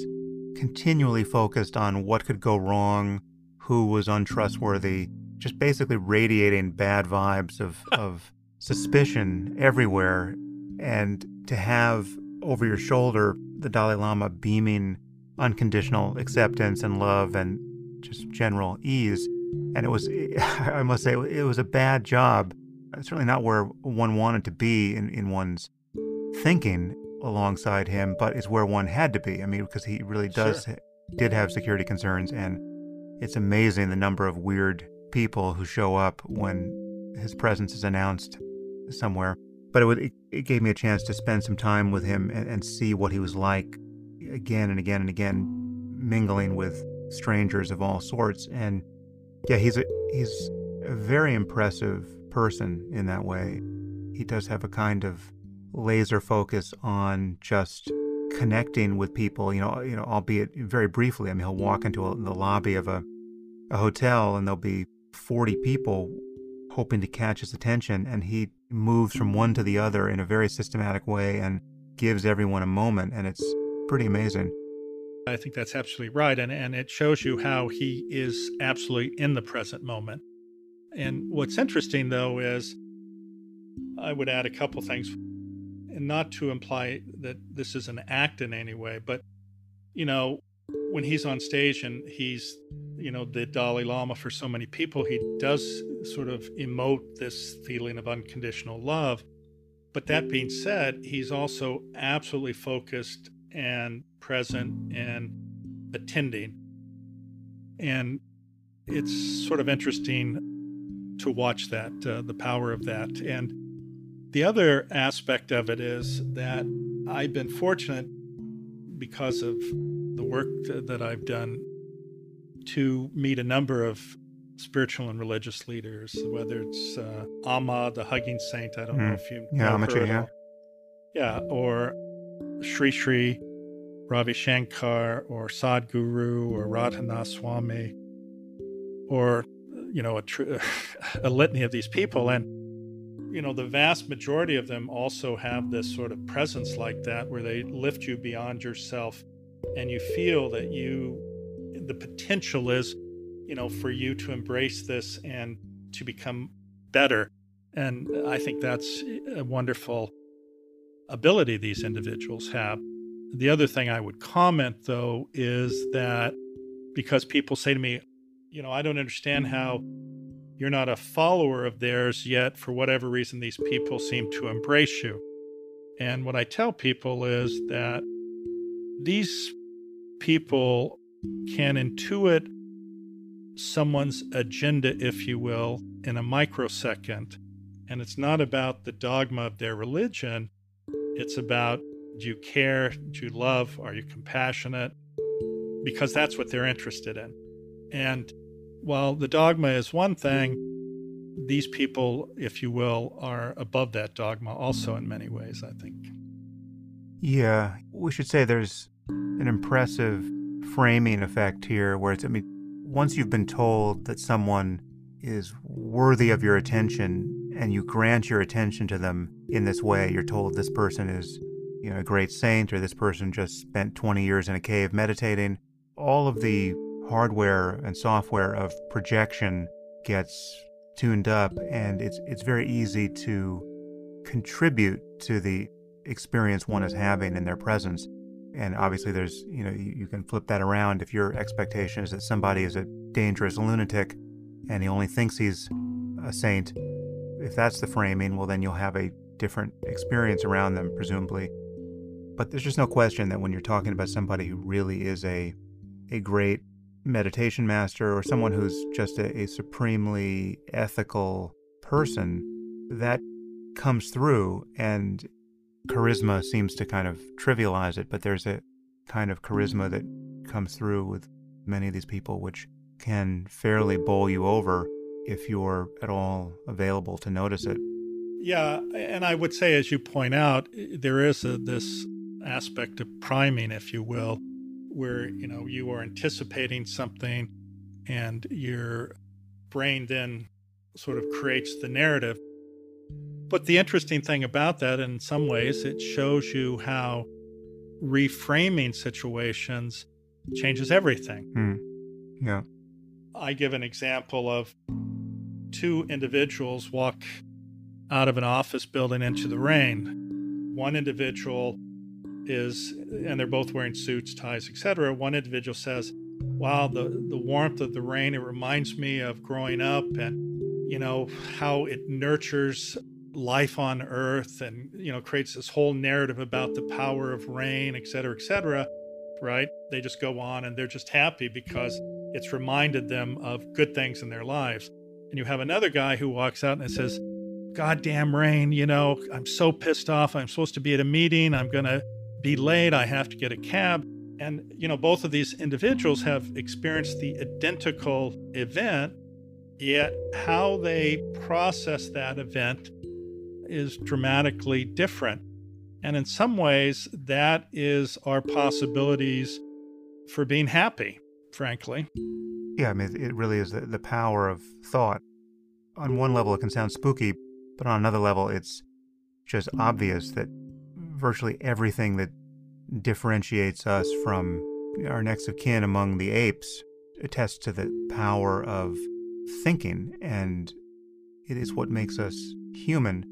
continually focused on what could go wrong, who was untrustworthy, just basically radiating bad vibes of, *laughs* of suspicion everywhere. And to have over your shoulder the Dalai Lama beaming unconditional acceptance and love and just general ease. And it was, *laughs* I must say, it was a bad job. Certainly not where one wanted to be in, in one's thinking alongside him, but it's where one had to be. I mean, because he really does, sure. did have security concerns. And it's amazing the number of weird people who show up when his presence is announced somewhere. But it, would, it, gave me a chance to spend some time with him and, and see what he was like again and again and again, mingling with strangers of all sorts. And yeah, he's a he's a very impressive person in that way. He does have a kind of laser focus on just connecting with people, you know, you know, albeit very briefly. I mean, he'll walk into a, the lobby of a, a hotel and there'll be 40 people hoping to catch his attention, and he moves from one to the other in a very systematic way and gives everyone a moment, and it's pretty amazing. I think that's absolutely right. And, and it shows you how he is absolutely in the present moment. And what's interesting, though, is I would add a couple things, and not to imply that this is an act in any way, but, you know, when he's on stage and he's, you know, the Dalai Lama for so many people, he does sort of emote this feeling of unconditional love. But that being said, he's also absolutely focused and present and attending. And it's sort of interesting to watch that, uh, the power of that. And the other aspect of it is that I've been fortunate because of the work that I've done to meet a number of spiritual and religious leaders, whether it's uh, Amma, the hugging saint. I don't mm. know hmm. if you yeah, know her yeah. Yeah, or Sri Sri Ravi Shankar or Sadhguru or Radhanath Swami or, you know, a, tr- *laughs* a litany of these people. And, you know, the vast majority of them also have this sort of presence like that where they lift you beyond yourself and you feel that you, the potential is, you know, for you to embrace this and to become better. And I think that's a wonderful ability these individuals have. The other thing I would comment, though, is that because people say to me, you know, I don't understand how you're not a follower of theirs, yet for whatever reason, these people seem to embrace you. And what I tell people is that these people can intuit someone's agenda, if you will, in a microsecond. And it's not about the dogma of their religion, it's about do you care? Do you love? Are you compassionate? Because that's what they're interested in. And while the dogma is one thing, these people, if you will, are above that dogma also in many ways, I think. Yeah, we should say there's an impressive framing effect here where it's, I mean, once you've been told that someone is worthy of your attention and you grant your attention to them in this way, you're told this person is you know, a great saint or this person just spent 20 years in a cave meditating. All of the hardware and software of projection gets tuned up and it's it's very easy to contribute to the experience one is having in their presence. And obviously there's, you know, you, you can flip that around if your expectation is that somebody is a dangerous lunatic and he only thinks he's a saint. If that's the framing, well, then you'll have a different experience around them, presumably. But there's just no question that when you're talking about somebody who really is a, a great meditation master or someone who's just a, a supremely ethical person, that comes through and charisma seems to kind of trivialize it, but there's a kind of charisma that comes through with many of these people, which can fairly bowl you over if you're at all available to notice it. Yeah, and I would say, as you point out, there is a, this aspect of priming, if you will, where you know you are anticipating something, and your brain then sort of creates the narrative. But the interesting thing about that, in some ways, it shows you how reframing situations changes everything. Hmm. Yeah. I give an example of two individuals walk out of an office building into the rain. One individual is, and they're both wearing suits, ties, etc. One individual says, "Wow, the the warmth of the rain it reminds me of growing up, and you know how it nurtures life on Earth, and you know creates this whole narrative about the power of rain, etc., etc." Right? They just go on, and they're just happy because it's reminded them of good things in their lives. And you have another guy who walks out and says, goddamn rain, you know, I'm so pissed off. I'm supposed to be at a meeting. I'm to be late. I have to get a cab. And, you know, both of these individuals have experienced the identical event, yet how they process that event is dramatically different. And in some ways, that is our possibilities for being happy, frankly. Yeah, I mean, it really is the, the power of thought. On one level, it can sound spooky, but on another level, it's just obvious that virtually everything that differentiates us from our next of kin among the apes attests to the power of thinking, and it is what makes us human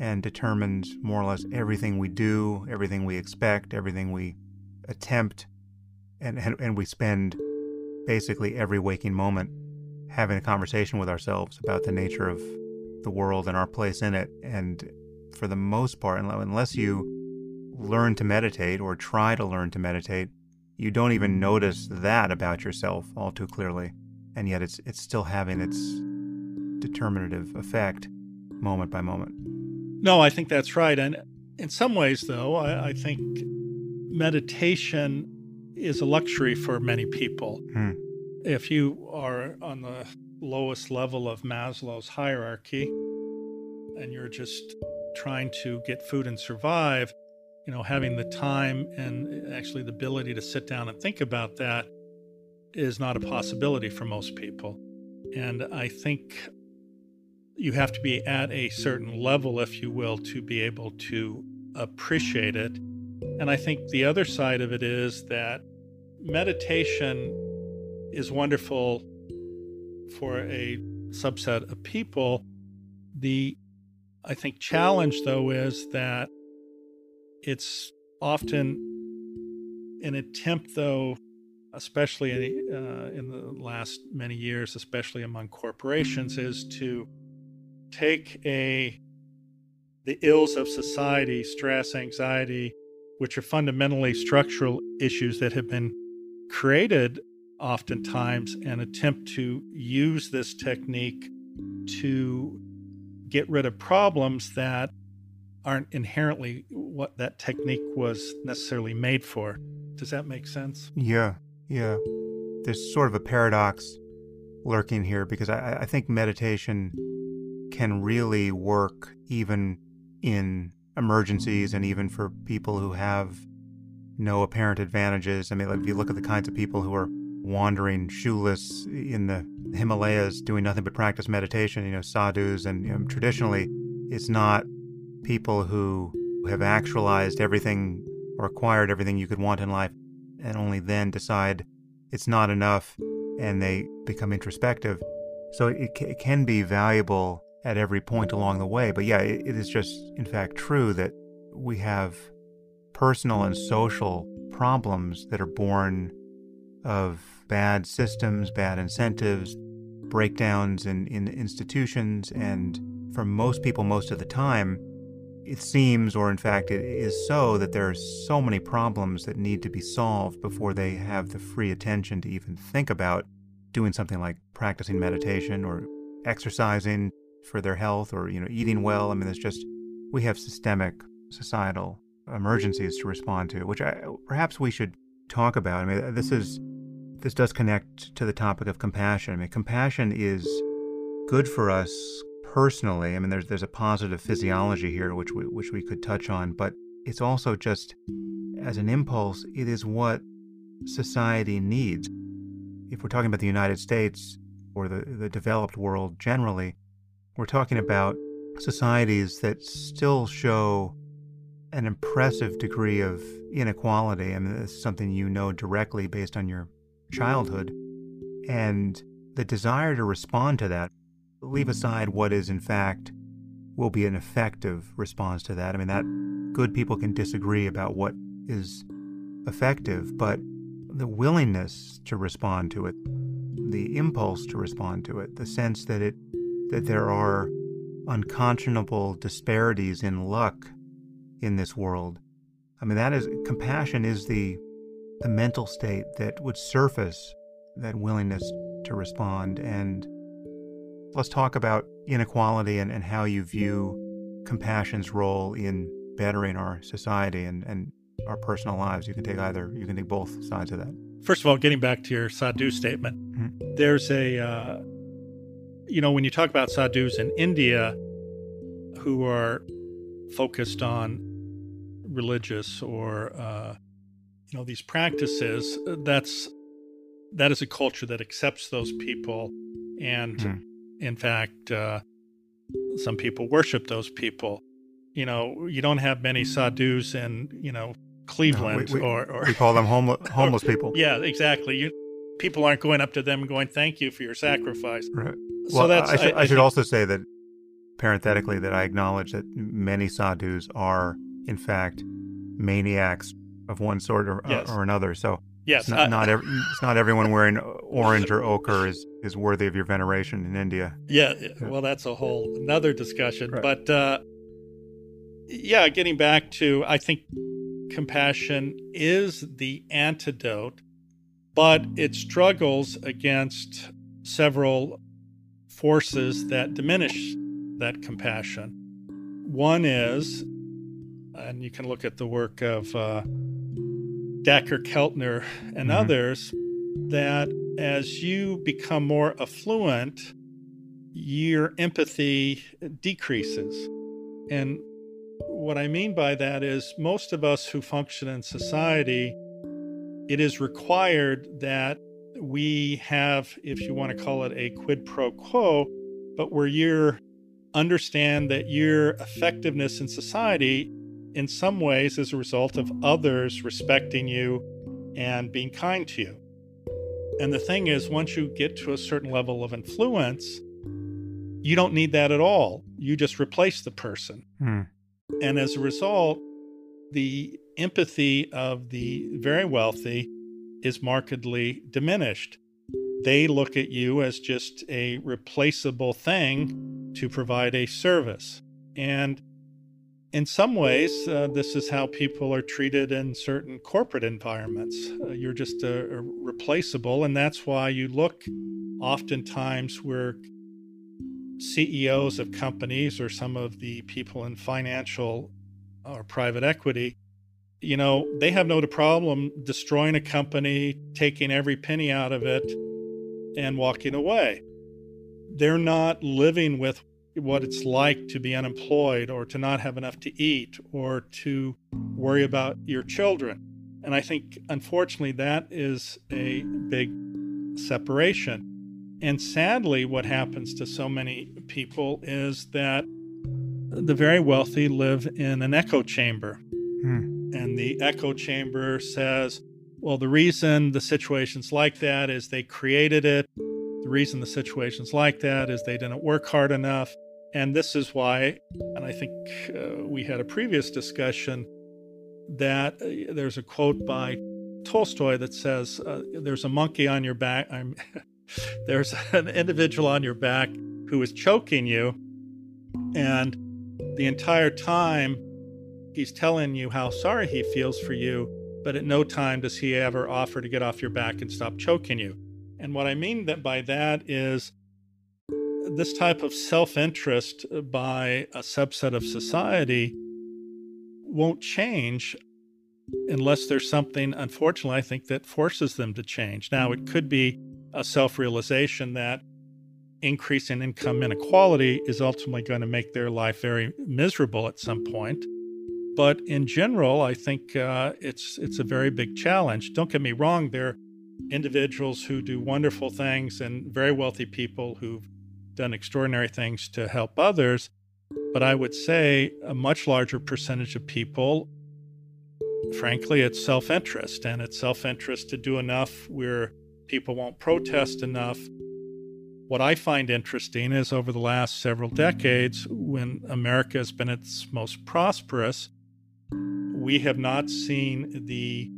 and determines more or less everything we do, everything we expect, everything we attempt, and, and, and we spend basically every waking moment having a conversation with ourselves about the nature of the world and our place in it. And for the most part, unless you learn to meditate or try to learn to meditate, you don't even notice that about yourself all too clearly. And yet it's it's still having its determinative effect moment by moment. No, I think that's right. And in some ways, though, I, I think meditation is a luxury for many people. Hmm. If you are on the lowest level of Maslow's hierarchy and you're just trying to get food and survive, you know, having the time and actually the ability to sit down and think about that is not a possibility for most people. And I think you have to be at a certain level, if you will, to be able to appreciate it. And I think the other side of it is that meditation is wonderful for a subset of people. The, I think, challenge though is that it's often an attempt, though, especially uh, in the last many years, especially among corporations, is to take a the ills of society, stress, anxiety, which are fundamentally structural issues that have been created oftentimes and attempt to use this technique to get rid of problems that aren't inherently what that technique was necessarily made for. Does that make sense? Yeah, yeah. There's sort of a paradox lurking here because I, I think meditation can really work even in emergencies and even for people who have no apparent advantages. I mean, like if you look at the kinds of people who are wandering shoeless in the Himalayas doing nothing but practice meditation, you know, sadhus, and you know, traditionally it's not people who have actualized everything or acquired everything you could want in life and only then decide it's not enough and they become introspective. So it, it can be valuable at every point along the way. But yeah, it, it is just, in fact, true that we have personal and social problems that are born of bad systems, bad incentives, breakdowns in, in institutions, and for most people, most of the time, it seems, or in fact, it is so, that there are so many problems that need to be solved before they have the free attention to even think about doing something like practicing meditation or exercising for their health or you know eating well. I mean, it's just we have systemic societal emergencies to respond to, which I, perhaps we should talk about. I mean, uh, this is this does connect to the topic of compassion. I mean, compassion is good for us personally. I mean, there's there's a positive physiology here which we, which we could touch on, but it's also just as an impulse. It is what society needs. If we're talking about the United States or the the developed world generally, we're talking about societies that still show an impressive degree of inequality. I mean, it's something you know directly based on your childhood. And the desire to respond to that, leave aside what is, in fact, will be an effective response to that. I mean, that good people can disagree about what is effective, but the willingness to respond to it, the impulse to respond to it, the sense that it that there are unconscionable disparities in luck in this world. I mean, that is compassion is the the mental state that would surface that willingness to respond. And let's talk about inequality and, and how you view compassion's role in bettering our society and, and our personal lives. You can take either, you can take both sides of that. First of all, getting back to your sadhu statement, mm-hmm. there's a, uh, you know, when you talk about sadhus in India who are focused on religious or uh, you know these practices uh, that's that is a culture that accepts those people. And mm. in fact uh, some people worship those people. You know you don't have many sadhus in you know cleveland no, we, we, or, or we call them homeless *laughs* homeless people. Yeah exactly. You people aren't going up to them going thank you for your sacrifice. Right well so that's, I, should, I, I, I should also say that parenthetically that i acknowledge that many sadhus are in fact maniacs of one sort or, yes. or another. So yes, it's not, not every, *laughs* it's not everyone wearing orange or ochre is is worthy of your veneration in India. Yeah, well, that's a whole another discussion. Right. But uh, yeah, getting back to, I think compassion is the antidote, but it struggles against several forces that diminish that compassion. One is and you can look at the work of uh, Dacher Keltner and mm-hmm. others, that as you become more affluent, your empathy decreases. And what I mean by that is most of us who function in society, it is required that we have, if you want to call it a quid pro quo, but where you understand that your effectiveness in society in some ways is a result of others respecting you and being kind to you. And the thing is, once you get to a certain level of influence, you don't need that at all. You just replace the person. Hmm. And as a result, the empathy of the very wealthy is markedly diminished. They look at you as just a replaceable thing to provide a service. And in some ways, uh, this is how people are treated in certain corporate environments. Uh, you're just a, a replaceable, and that's why you look oftentimes where CEOs of companies or some of the people in financial or private equity, you know, they have no problem destroying a company, taking every penny out of it, and walking away. They're not living with what it's like to be unemployed or to not have enough to eat or to worry about your children. And I think, unfortunately, that is a big separation. And sadly, what happens to so many people is that the very wealthy live in an echo chamber. Hmm. And the echo chamber says, well, the reason the situation's like that is they created it. The reason the situation's like that is they didn't work hard enough. And this is why, and I think uh, we had a previous discussion that uh, there's a quote by Tolstoy that says, uh, There's a monkey on your back. *laughs* There's an individual on your back who is choking you, and the entire time he's telling you how sorry he feels for you, but at no time does he ever offer to get off your back and stop choking you. And what I mean that by that is this type of self-interest by a subset of society won't change unless there's something unfortunately I think that forces them to change. Now it could be a self-realization that increase in income inequality is ultimately going to make their life very miserable at some point. But in general, I think uh, it's it's a very big challenge. Don't get me wrong; there are individuals who do wonderful things and very wealthy people who've done extraordinary things to help others. But I would say a much larger percentage of people, frankly, it's self interest, and it's self interest to do enough where people won't protest enough what I find interesting is over the last several decades, when America has been its most prosperous, we have not seen the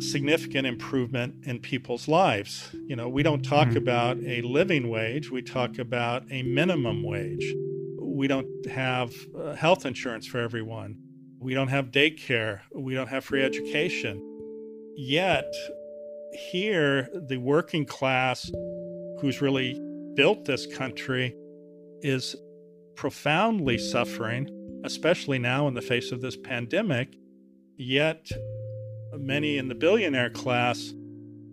significant improvement in people's lives. You know, we don't talk mm-hmm. about a living wage, we talk about a minimum wage. We don't have uh, health insurance for everyone. We don't have daycare. We don't have free education. Yet, here, the working class who's really built this country, is profoundly suffering, especially now in the face of this pandemic. Yet, many in the billionaire class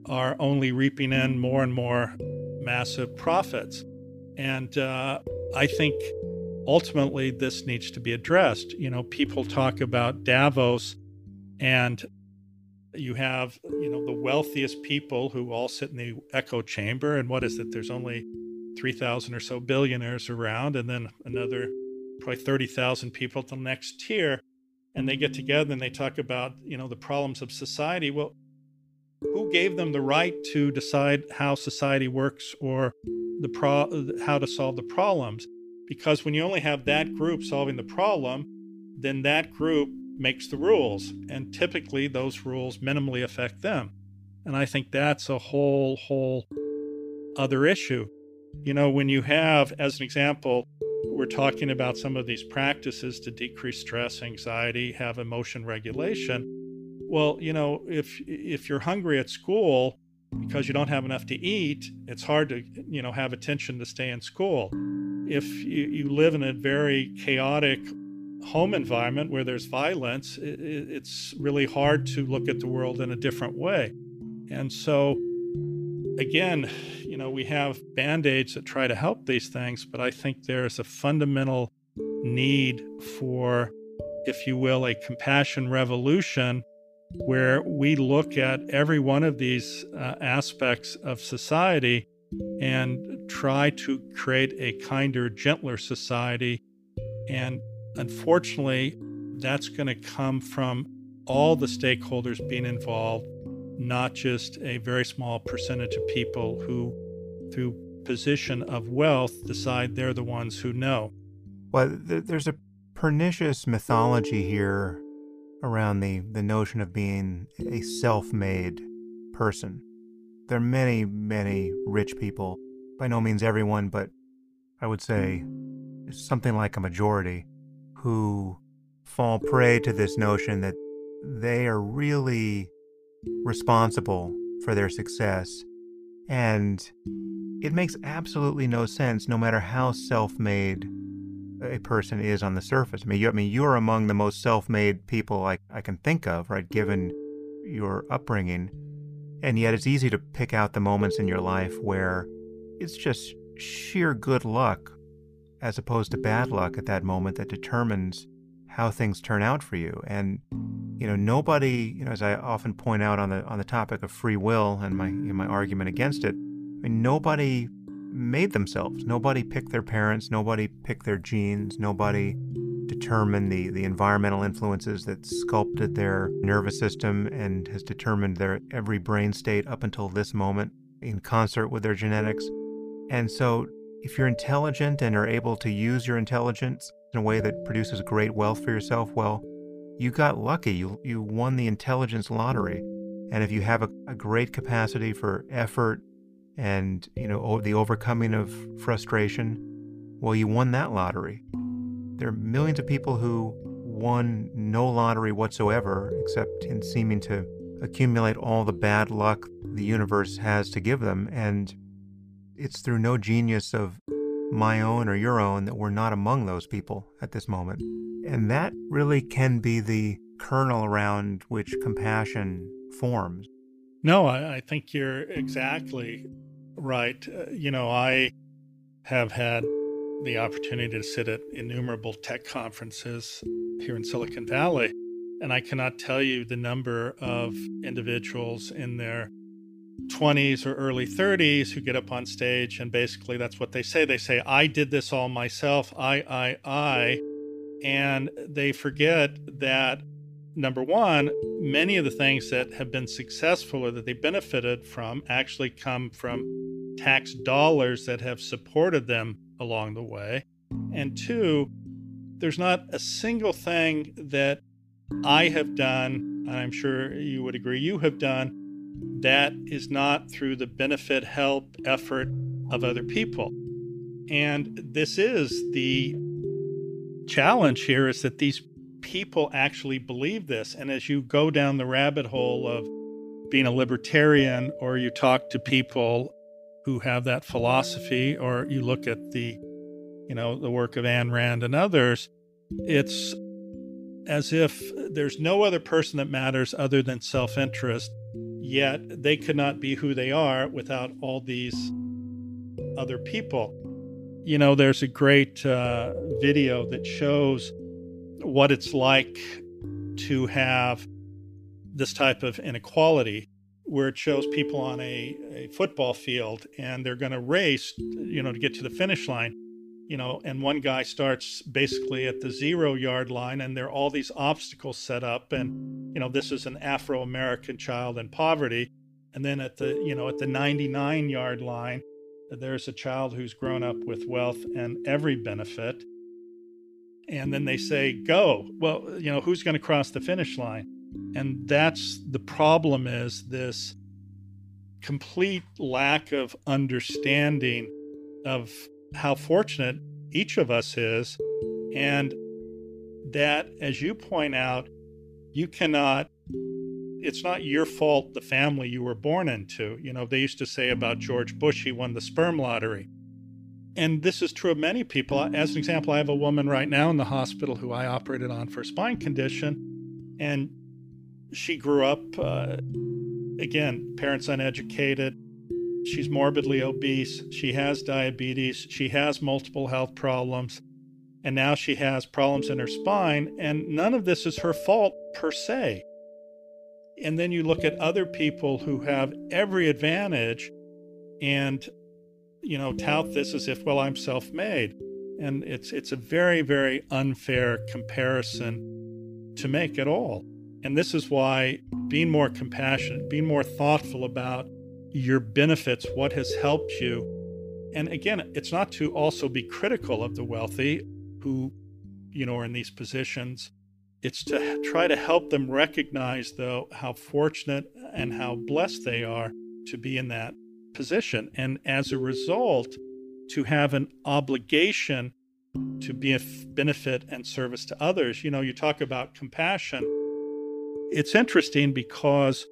are only reaping in more and more massive profits. And uh, I think ultimately this needs to be addressed. You know, people talk about Davos and you have you know the wealthiest people who all sit in the echo chamber and what is it there's only 3000 or so billionaires around and then another probably 30,000 people at the next tier and they get together and they talk about you know the problems of society well who gave them the right to decide how society works or the pro how to solve the problems because when you only have that group solving the problem then that group makes the rules, and typically those rules minimally affect them. And I think that's a whole, whole other issue. You know, when you have, as an example, we're talking about some of these practices to decrease stress, anxiety, have emotion regulation. Well, you know, if if you're hungry at school because you don't have enough to eat, it's hard to, you know, have attention to stay in school. If you, you live in a very chaotic home environment where there's violence, it's really hard to look at the world in a different way. And so, again, you know, we have band aids that try to help these things, but I think there's a fundamental need for, if you will, a compassion revolution where we look at every one of these uh, aspects of society and try to create a kinder, gentler society. And Unfortunately, that's going to come from all the stakeholders being involved, not just a very small percentage of people who, through position of wealth, decide they're the ones who know. Well, there's a pernicious mythology here around the, the notion of being a self made person. There are many, many rich people, by no means everyone, but I would say something like a majority, who fall prey to this notion that they are really responsible for their success. And it makes absolutely no sense, no matter how self made a person is on the surface. I mean, you, I mean, you're among the most self made people I, I can think of, right, given your upbringing. And yet it's easy to pick out the moments in your life where it's just sheer good luck as opposed to bad luck at that moment that determines how things turn out for you. And you know, nobody, you know, as I often point out on the on the topic of free will and my my argument against it, I mean, nobody made themselves. Nobody picked their parents. Nobody picked their genes. Nobody determined the the environmental influences that sculpted their nervous system and has determined their every brain state up until this moment in concert with their genetics. And so if you're intelligent and are able to use your intelligence in a way that produces great wealth for yourself, well, you got lucky. You, you won the intelligence lottery. And if you have a, a great capacity for effort and, you know, the overcoming of frustration. Well, you won that lottery. There are millions of people who won no lottery whatsoever, except in seeming to accumulate all the bad luck the universe has to give them. And it's through no genius of my own or your own that we're not among those people at this moment. And that really can be the kernel around which compassion forms. No, I, I think you're exactly right. Uh, you know, I have had the opportunity to sit at innumerable tech conferences here in Silicon Valley, and I cannot tell you the number of individuals in their 20s or early 30s who get up on stage and basically that's what they say. They say, I did this all myself, I, I, I. And they forget that number one, many of the things that have been successful or that they benefited from actually come from tax dollars that have supported them along the way. And two, there's not a single thing that I have done, and I'm sure you would agree you have done, that is not through the benefit, help, effort of other people. And this is the challenge here is that these people actually believe this. And as you go down the rabbit hole of being a libertarian, or you talk to people who have that philosophy, or you look at the, you know, the work of Ayn Rand and others, it's as if there's no other person that matters other than self interest, yet they could not be who they are without all these other people. You know, there's a great uh, video that shows what it's like to have this type of inequality where it shows people on a, a football field and they're going to race you know to get to the finish line you know and one guy starts basically at the zero yard line and there are all these obstacles set up and you know this is an afro-american child in poverty. And then at the you know at the 99 yard line there's a child who's grown up with wealth and every benefit. And then they say go. Well you know who's going to cross the finish line? And that's the problem is this complete lack of understanding of how fortunate each of us is and that as you point out you cannot it's not your fault the family you were born into you know they used to say about george bush he won the sperm lottery and this is true of many people. As an example, I have a woman right now in the hospital who I operated on for a spine condition, and she grew up, uh, again, parents uneducated. She's morbidly obese. She has diabetes. She has multiple health problems. And now she has problems in her spine. And none of this is her fault per se. And then you look at other people who have every advantage and you know, tout this as if, well, I'm self-made. And it's it's a very, very unfair comparison to make at all. And this is why being more compassionate, being more thoughtful about your benefits, what has helped you. And again, it's not to also be critical of the wealthy who, you know, are in these positions. It's to try to help them recognize, though, how fortunate and how blessed they are to be in that position. And as a result, to have an obligation to be a benefit and service to others. You know, you talk about compassion. It's interesting because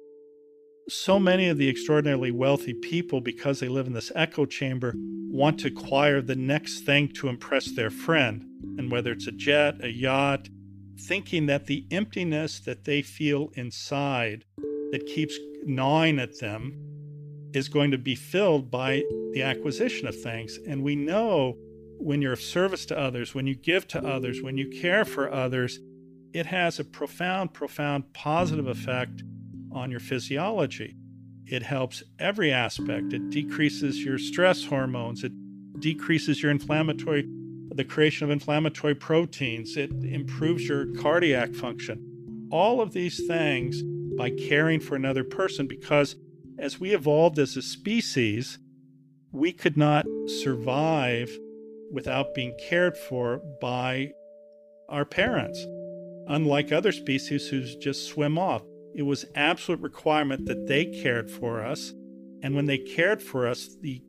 so many of the extraordinarily wealthy people, because they live in this echo chamber, want to acquire the next thing to impress their friend. And whether it's a jet, a yacht, thinking that the emptiness that they feel inside that keeps gnawing at them is going to be filled by the acquisition of things. And we know when you're of service to others, when you give to others, when you care for others, it has a profound, profound positive effect on your physiology. It helps every aspect. It decreases your stress hormones. It decreases your inflammatory, the creation of inflammatory proteins. It improves your cardiac function. All of these things by caring for another person because as we evolved as a species, we could not survive without being cared for by our parents. Unlike other species who just swim off, it was absolute requirement that they cared for us And when they cared for us, the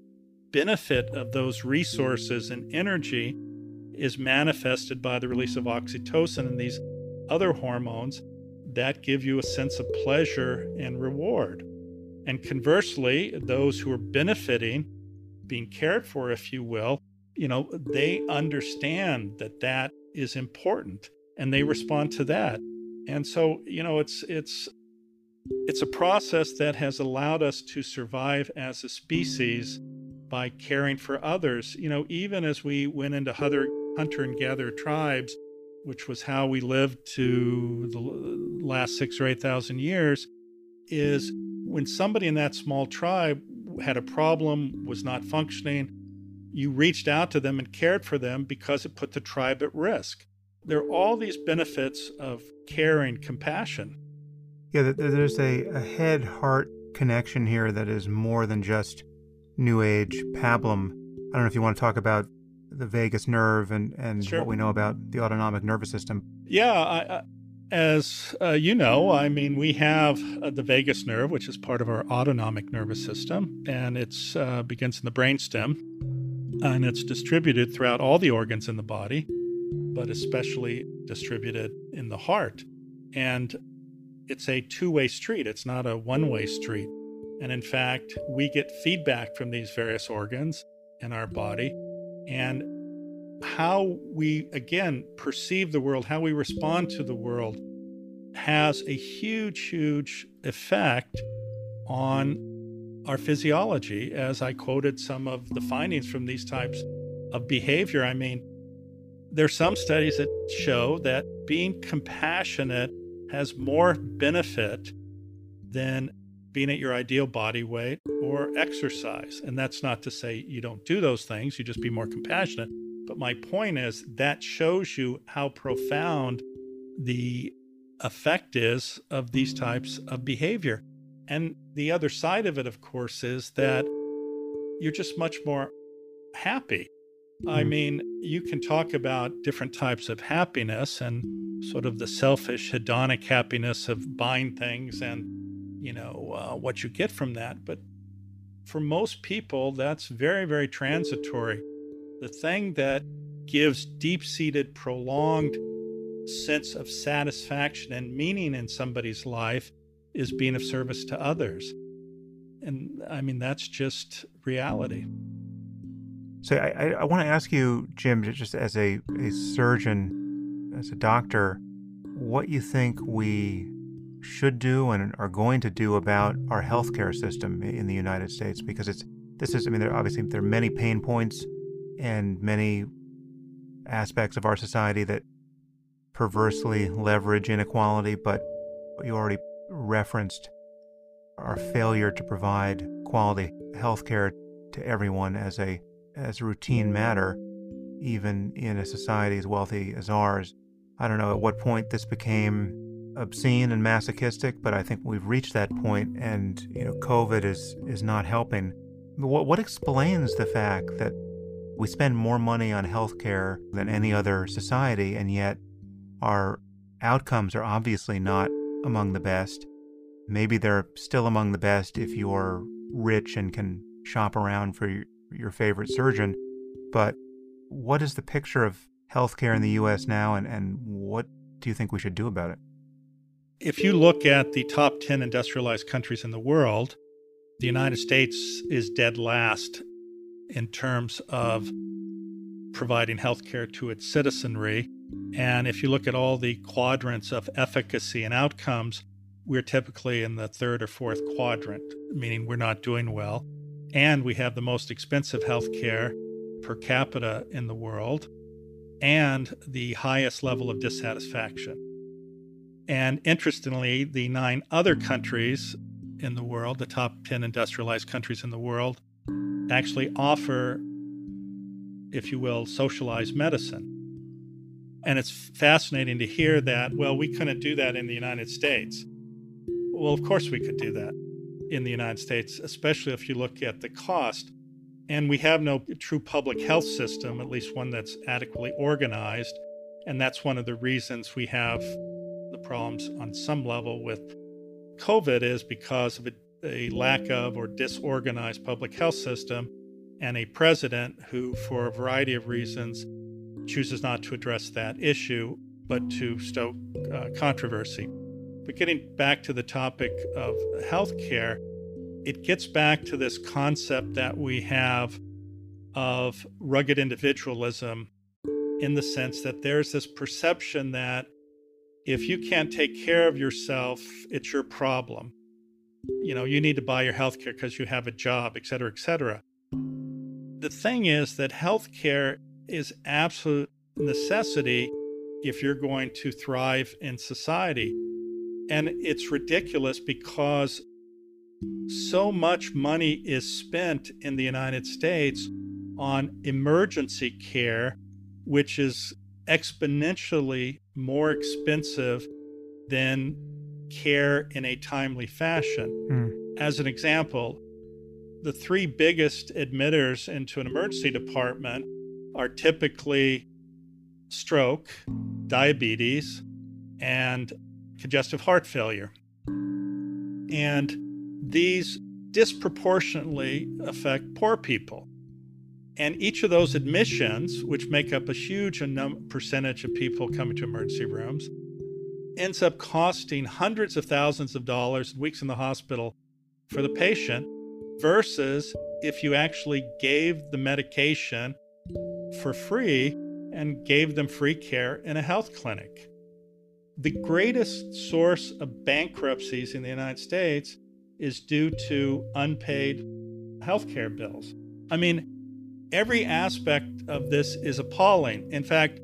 benefit of those resources and energy is manifested by the release of oxytocin and these other hormones that give you a sense of pleasure and reward. And conversely, those who are benefiting, being cared for, if you will, you know, they understand that that is important and they respond to that. And so, you know, it's it's it's a process that has allowed us to survive as a species by caring for others. You know, even as we went into hunter, hunter and gatherer tribes, which was how we lived to the last six or eight thousand years, is when somebody in that small tribe had a problem, was not functioning, you reached out to them and cared for them because it put the tribe at risk. There are all these benefits of caring, compassion. Yeah, there's a, a head heart connection here that is more than just New Age pablum. I don't know if you want to talk about the vagus nerve and, and sure. what we know about the autonomic nervous system. Yeah, I, I, as uh, you know, I mean, we have uh, the vagus nerve, which is part of our autonomic nervous system, and it uh, begins in the brainstem, and it's distributed throughout all the organs in the body, but especially distributed in the heart. And it's a two way street, it's not a one way street. And in fact, we get feedback from these various organs in our body and how we, again, perceive the world, how we respond to the world has a huge, huge effect on our physiology. As I quoted some of the findings from these types of behavior, I mean, there's some studies that show that being compassionate has more benefit than being at your ideal body weight or exercise. And that's not to say you don't do those things, you just be more compassionate. But my point is that shows you how profound the effect is of these types of behavior. And the other side of it, of course, is that you're just much more happy. I mm-hmm. mean, you can talk about different types of happiness and sort of the selfish hedonic happiness of buying things and you know, uh, what you get from that. But for most people, that's very, very transitory. The thing that gives deep seated, prolonged sense of satisfaction and meaning in somebody's life is being of service to others. And I mean, that's just reality. So I, I, want to ask you, Jim, just as a, a surgeon, as a doctor, what you think we should do and are going to do about our healthcare system in the United States? Because it's this is I mean there obviously there are many pain points and many aspects of our society that perversely leverage inequality but you already referenced our failure to provide quality healthcare to everyone as a as a routine matter even in a society as wealthy as ours I don't know at what point this became obscene and masochistic, but I think we've reached that point, and you know, COVID is is not helping. What what explains the fact that we spend more money on healthcare than any other society, and yet our outcomes are obviously not among the best. Maybe they're still among the best if you're rich and can shop around for your, favorite surgeon. But what is the picture of healthcare in the U.S. now, and, and what do you think we should do about it? If you look at the top 10 industrialized countries in the world, the United States is dead last in terms of providing healthcare to its citizenry. And if you look at all the quadrants of efficacy and outcomes, we're typically in the third or fourth quadrant, meaning we're not doing well. And we have the most expensive health care per capita in the world and the highest level of dissatisfaction. And interestingly, the nine other countries in the world, the top 10 industrialized countries in the world, actually offer, if you will, socialized medicine. And it's fascinating to hear that, well, we couldn't do that in the United States. Well, of course we could do that in the United States, especially if you look at the cost. And we have no true public health system, at least one that's adequately organized. And that's one of the reasons we have the problems on some level with COVID is because of a a lack of or disorganized public health system and a president who, for a variety of reasons, chooses not to address that issue but to stoke uh, controversy. But getting back to the topic of healthcare, it gets back to this concept that we have of rugged individualism in the sense that there's this perception that if you can't take care of yourself, it's your problem. You know, you need to buy your health care because you have a job, et cetera, et cetera. The thing is that healthcare is absolute necessity if you're going to thrive in society. And it's ridiculous because so much money is spent in the United States on emergency care, which is exponentially more expensive than care in a timely fashion. Mm. As an example, the three biggest admitters into an emergency department are typically stroke, diabetes, and congestive heart failure. And these disproportionately affect poor people. And each of those admissions, which make up a huge percentage of people coming to emergency rooms, ends up costing hundreds of thousands of dollars, and weeks in the hospital for the patient, versus if you actually gave the medication for free and gave them free care in a health clinic. The greatest source of bankruptcies in the United States is due to unpaid healthcare bills. I mean, every aspect of this is appalling. In fact,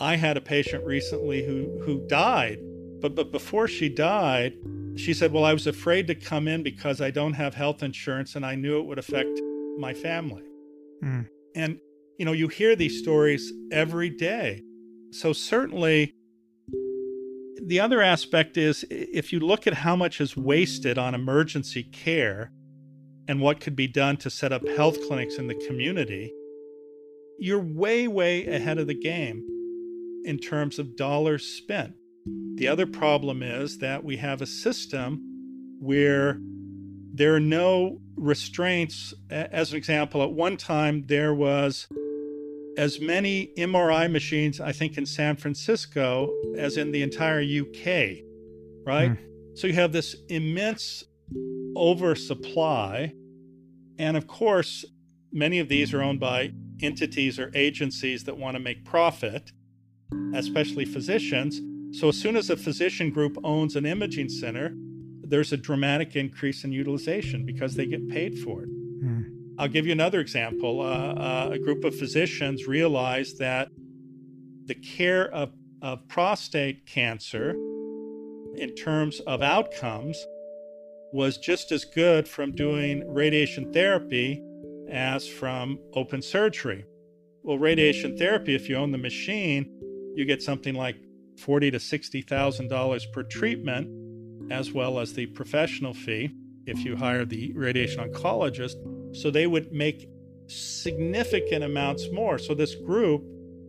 I had a patient recently who who died, but but before she died, she said, "Well, I was afraid to come in because I don't have health insurance and I knew it would affect my family." Mm. And you know, you hear these stories every day. So, certainly, the other aspect is if you look at how much is wasted on emergency care and what could be done to set up health clinics in the community, you're way, way ahead of the game in terms of dollars spent. The other problem is that we have a system where there are no restraints. As an example, at one time there was as many MRI machines, I think, in San Francisco as in the entire UK, right? Mm. So you have this immense oversupply. And of course, many of these are owned by entities or agencies that want to make profit, especially physicians. So as soon as a physician group owns an imaging center, there's a dramatic increase in utilization because they get paid for it. I'll give you another example. Uh, uh, a group of physicians realized that the care of, of prostate cancer, in terms of outcomes, was just as good from doing radiation therapy as from open surgery. Well, radiation therapy, if you own the machine, you get something like forty to sixty thousand dollars per treatment, as well as the professional fee if you hire the radiation oncologist. So they would make significant amounts more. So this group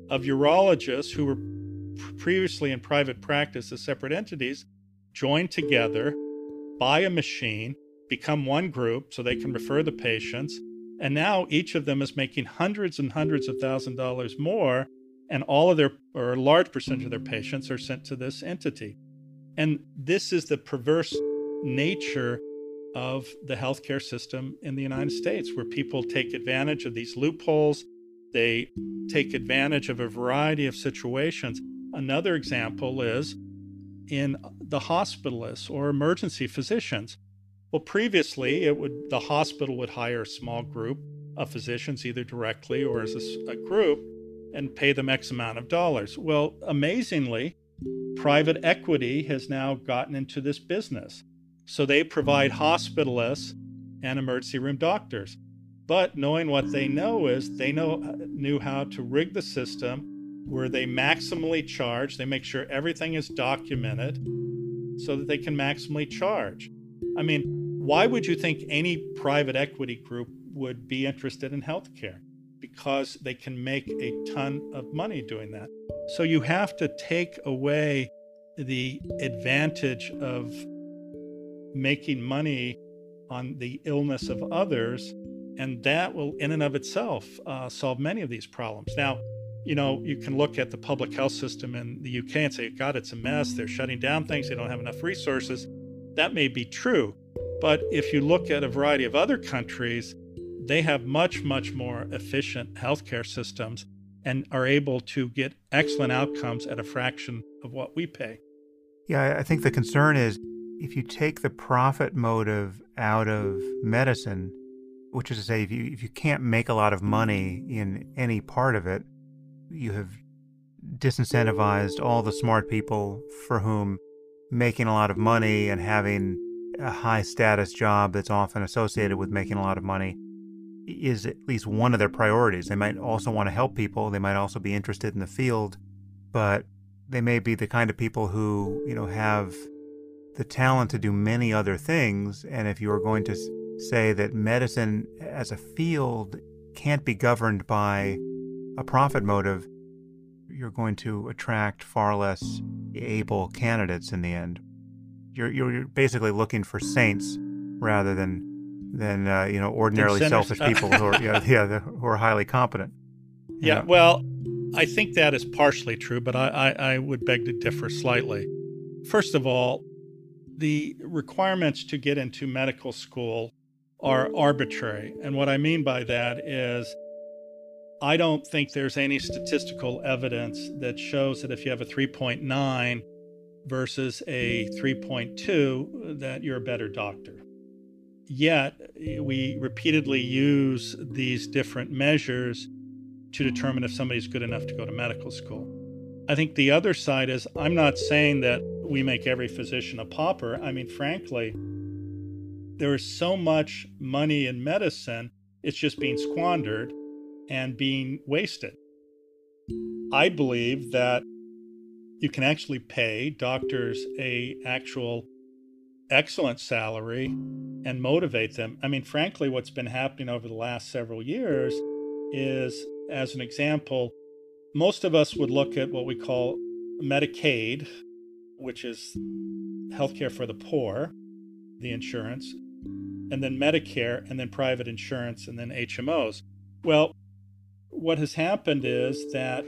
of urologists who were previously in private practice as separate entities joined together, buy a machine, become one group so they can refer the patients. And now each of them is making hundreds and hundreds of thousand dollars more. And all of their, or a large percentage of their patients are sent to this entity. And this is the perverse nature of the healthcare system in the United States, where people take advantage of these loopholes. They take advantage of a variety of situations. Another example is in the hospitalists or emergency physicians. Well, previously, it would the hospital would hire a small group of physicians, either directly or as a, a group, and pay them X amount of dollars. Well, amazingly, private equity has now gotten into this business. So they provide hospitalists and emergency room doctors. But knowing what they know is they know uh, knew how to rig the system where they maximally charge, they make sure everything is documented so that they can maximally charge. I mean, why would you think any private equity group would be interested in healthcare? Because they can make a ton of money doing that. So you have to take away the advantage of making money on the illness of others. And that will, in and of itself, uh, solve many of these problems. Now, you know, you can look at the public health system in the UK and say, God, it's a mess. They're shutting down things. They don't have enough resources. That may be true. But if you look at a variety of other countries, they have much, much more efficient healthcare systems and are able to get excellent outcomes at a fraction of what we pay. Yeah, I think the concern is if you take the profit motive out of medicine, which is to say, if you, if you can't make a lot of money in any part of it, you have disincentivized all the smart people for whom making a lot of money and having a high status job that's often associated with making a lot of money is at least one of their priorities. They might also want to help people, they might also be interested in the field, but they may be the kind of people who, you know, have the talent to do many other things. And if you are going to say that medicine as a field can't be governed by a profit motive, you're going to attract far less able candidates in the end. You're, you're basically looking for saints rather than than uh, you know ordinarily selfish people who are yeah, *laughs* yeah who are highly competent. Yeah, yeah, well, I think that is partially true, but I, I, I would beg to differ slightly. First of all, the requirements to get into medical school are arbitrary. And what I mean by that is I don't think there's any statistical evidence that shows that if you have a 3.9 versus a 3.2 that you're a better doctor. Yet, we repeatedly use these different measures to determine if somebody's good enough to go to medical school. I think the other side is I'm not saying that we make every physician a pauper. I mean, frankly, there is so much money in medicine, it's just being squandered and being wasted. I believe that you can actually pay doctors a actual excellent salary and motivate them. I mean, frankly, what's been happening over the last several years is, as an example, most of us would look at what we call Medicaid, which is healthcare for the poor, the insurance, and then Medicare, and then private insurance, and then HMOs. Well, what has happened is that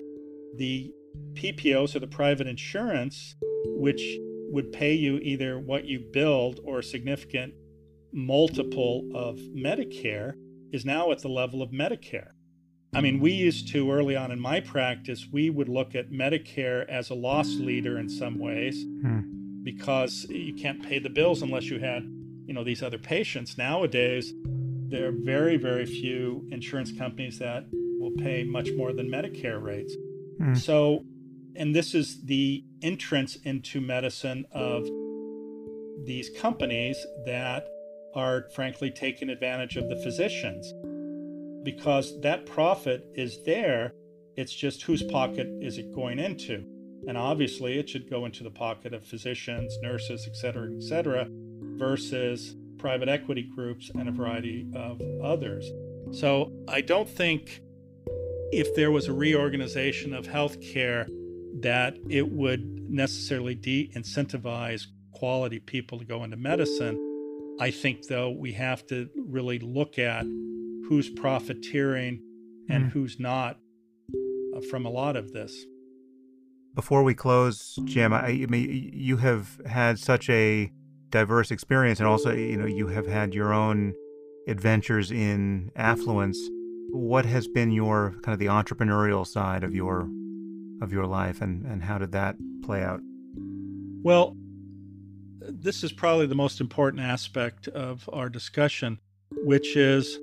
the PPOs or the private insurance, which would pay you either what you billed or a significant multiple of Medicare, is now at the level of Medicare. I mean, we used to early on in my practice, we would look at Medicare as a loss leader in some ways hmm. because you can't pay the bills unless you had, you know, these other patients. Nowadays, there are very, very few insurance companies that will pay much more than Medicare rates. Hmm. So and this is the entrance into medicine of these companies that are frankly taking advantage of the physicians because that profit is there it's just whose pocket is it going into and obviously it should go into the pocket of physicians nurses et cetera et cetera versus private equity groups and a variety of others so i don't think if there was a reorganization of healthcare that it would necessarily de incentivize quality people to go into medicine. I think, though, we have to really look at who's profiteering and mm. who's not uh, from a lot of this. Before we close, Jim, I, I mean, you have had such a diverse experience, and also, you know, you have had your own adventures in affluence. What has been your kind of the entrepreneurial side of your of your life, and, and how did that play out? Well, this is probably the most important aspect of our discussion, which is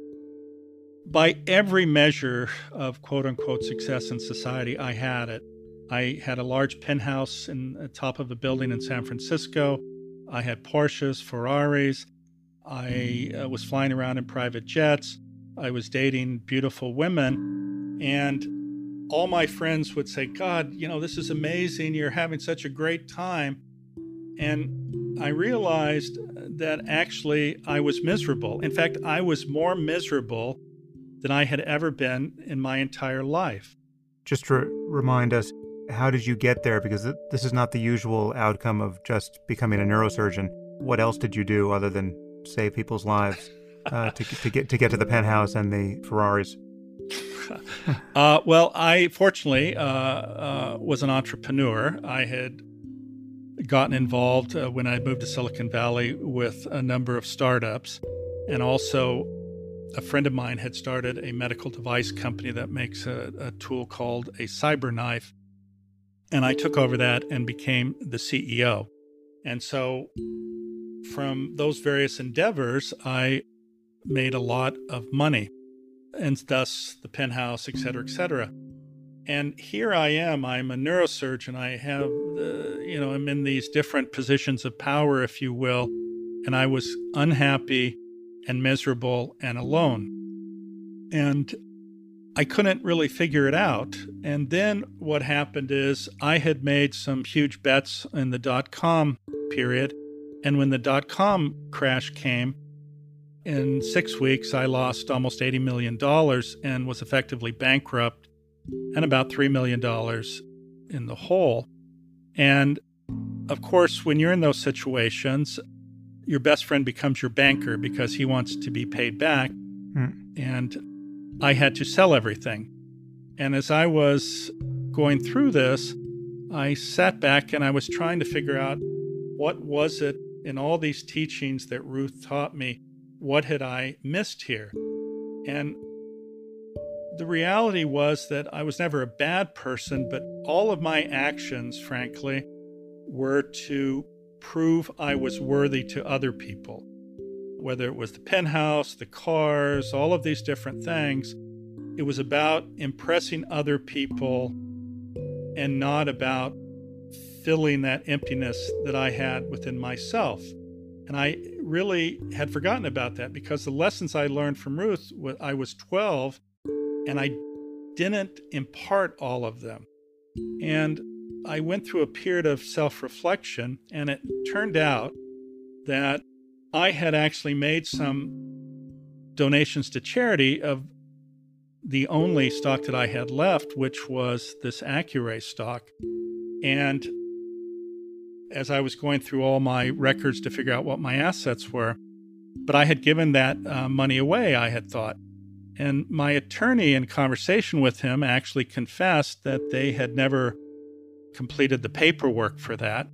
by every measure of quote unquote success in society, I had it. I had a large penthouse in the top of a building in San Francisco. I had Porsches, Ferraris. I uh, was flying around in private jets. I was dating beautiful women. And all my friends would say, God, you know, this is amazing. You're having such a great time. And I realized that actually I was miserable. In fact, I was more miserable than I had ever been in my entire life. Just to remind us, how did you get there? Because this is not the usual outcome of just becoming a neurosurgeon. What else did you do other than save people's lives *laughs* uh, to, to get to get to the penthouse and the Ferraris? *laughs* uh, well, I fortunately uh, uh, was an entrepreneur. I had gotten involved uh, when I moved to Silicon Valley with a number of startups, and also a friend of mine had started a medical device company that makes a, a tool called a CyberKnife. and I took over that and became the CEO. And so, from those various endeavors, I made a lot of money and thus the penthouse, et cetera, et cetera. And here I am. I'm a neurosurgeon. I have, uh, you know, I'm in these different positions of power, if you will. And I was unhappy and miserable and alone. And I couldn't really figure it out. And then what happened is I had made some huge bets in the dot com period. And when the dot com crash came, in six weeks, I lost almost $80 million and was effectively bankrupt and about $3 million in the hole. And of course, when you're in those situations, your best friend becomes your banker because he wants to be paid back. Mm. And I had to sell everything. And as I was going through this, I sat back and I was trying to figure out what was it in all these teachings that Ruth taught me what had I missed here? And the reality was that I was never a bad person, but all of my actions, frankly, were to prove I was worthy to other people. Whether it was the penthouse, the cars, all of these different things, it was about impressing other people and not about filling that emptiness that I had within myself. And I really had forgotten about that because the lessons I learned from Ruth, I was 12 and I didn't impart all of them. And I went through a period of self reflection, and it turned out that I had actually made some donations to charity of the only stock that I had left, which was this Accuray stock. And as I was going through all my records to figure out what my assets were. But I had given that uh, money away, I had thought. And my attorney, in conversation with him, actually confessed that they had never completed the paperwork for that.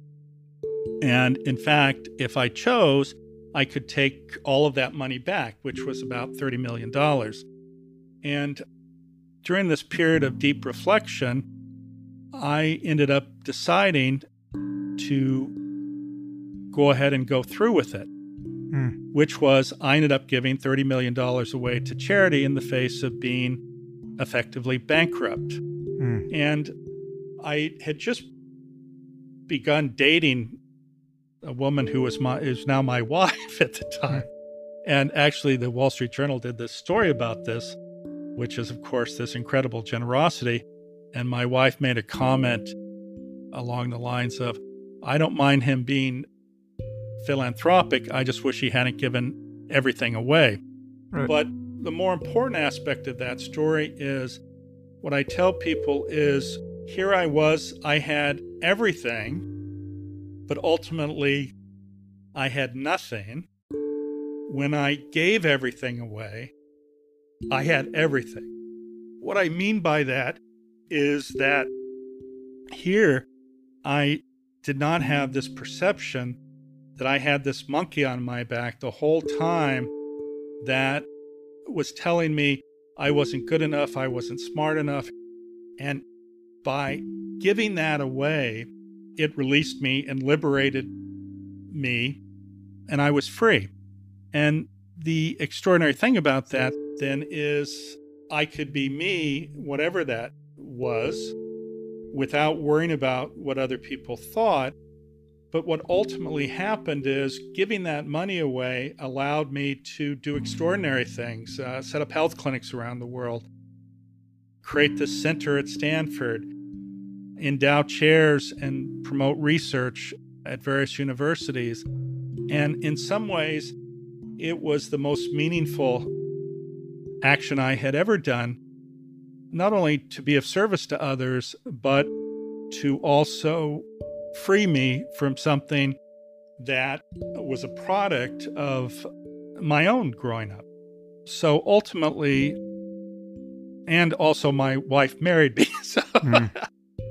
And in fact, if I chose, I could take all of that money back, which was about $30 million. And during this period of deep reflection, I ended up deciding to go ahead and go through with it, mm. which was I ended up giving $30 million away to charity in the face of being effectively bankrupt. Mm. And I had just begun dating a woman who was my is now my *laughs* wife at the time. And actually the Wall Street Journal did this story about this, which is of course this incredible generosity. And my wife made a comment along the lines of, I don't mind him being philanthropic. I just wish he hadn't given everything away. Right. But the more important aspect of that story is what I tell people is here I was, I had everything, but ultimately I had nothing. When I gave everything away, I had everything. What I mean by that is that here I did not have this perception that I had this monkey on my back the whole time that was telling me I wasn't good enough, I wasn't smart enough. And by giving that away, it released me and liberated me, and I was free. And the extraordinary thing about that then is I could be me, whatever that was, without worrying about what other people thought. But what ultimately happened is giving that money away allowed me to do extraordinary things, uh, set up health clinics around the world, create the center at Stanford, endow chairs and promote research at various universities. And in some ways, it was the most meaningful action I had ever done not only to be of service to others, but to also free me from something that was a product of my own growing up. So ultimately, and also my wife married me. *laughs* So mm.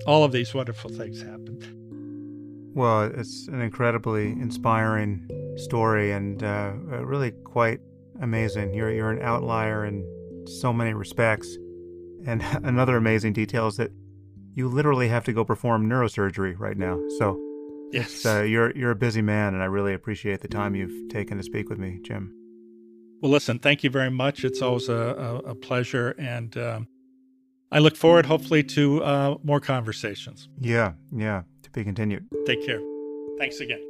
All of these wonderful things happened. Well, it's an incredibly inspiring story and uh, really quite amazing. You're you're an outlier in so many respects. And *laughs* another amazing detail is that you literally have to go perform neurosurgery right now. So yes, uh, you're you're a busy man, and I really appreciate the time you've taken to speak with me, Jim. Well, listen, thank you very much. It's always a, a, a pleasure, and um, I look forward, hopefully, to uh, more conversations. Yeah, yeah, to be continued. Take care. Thanks again.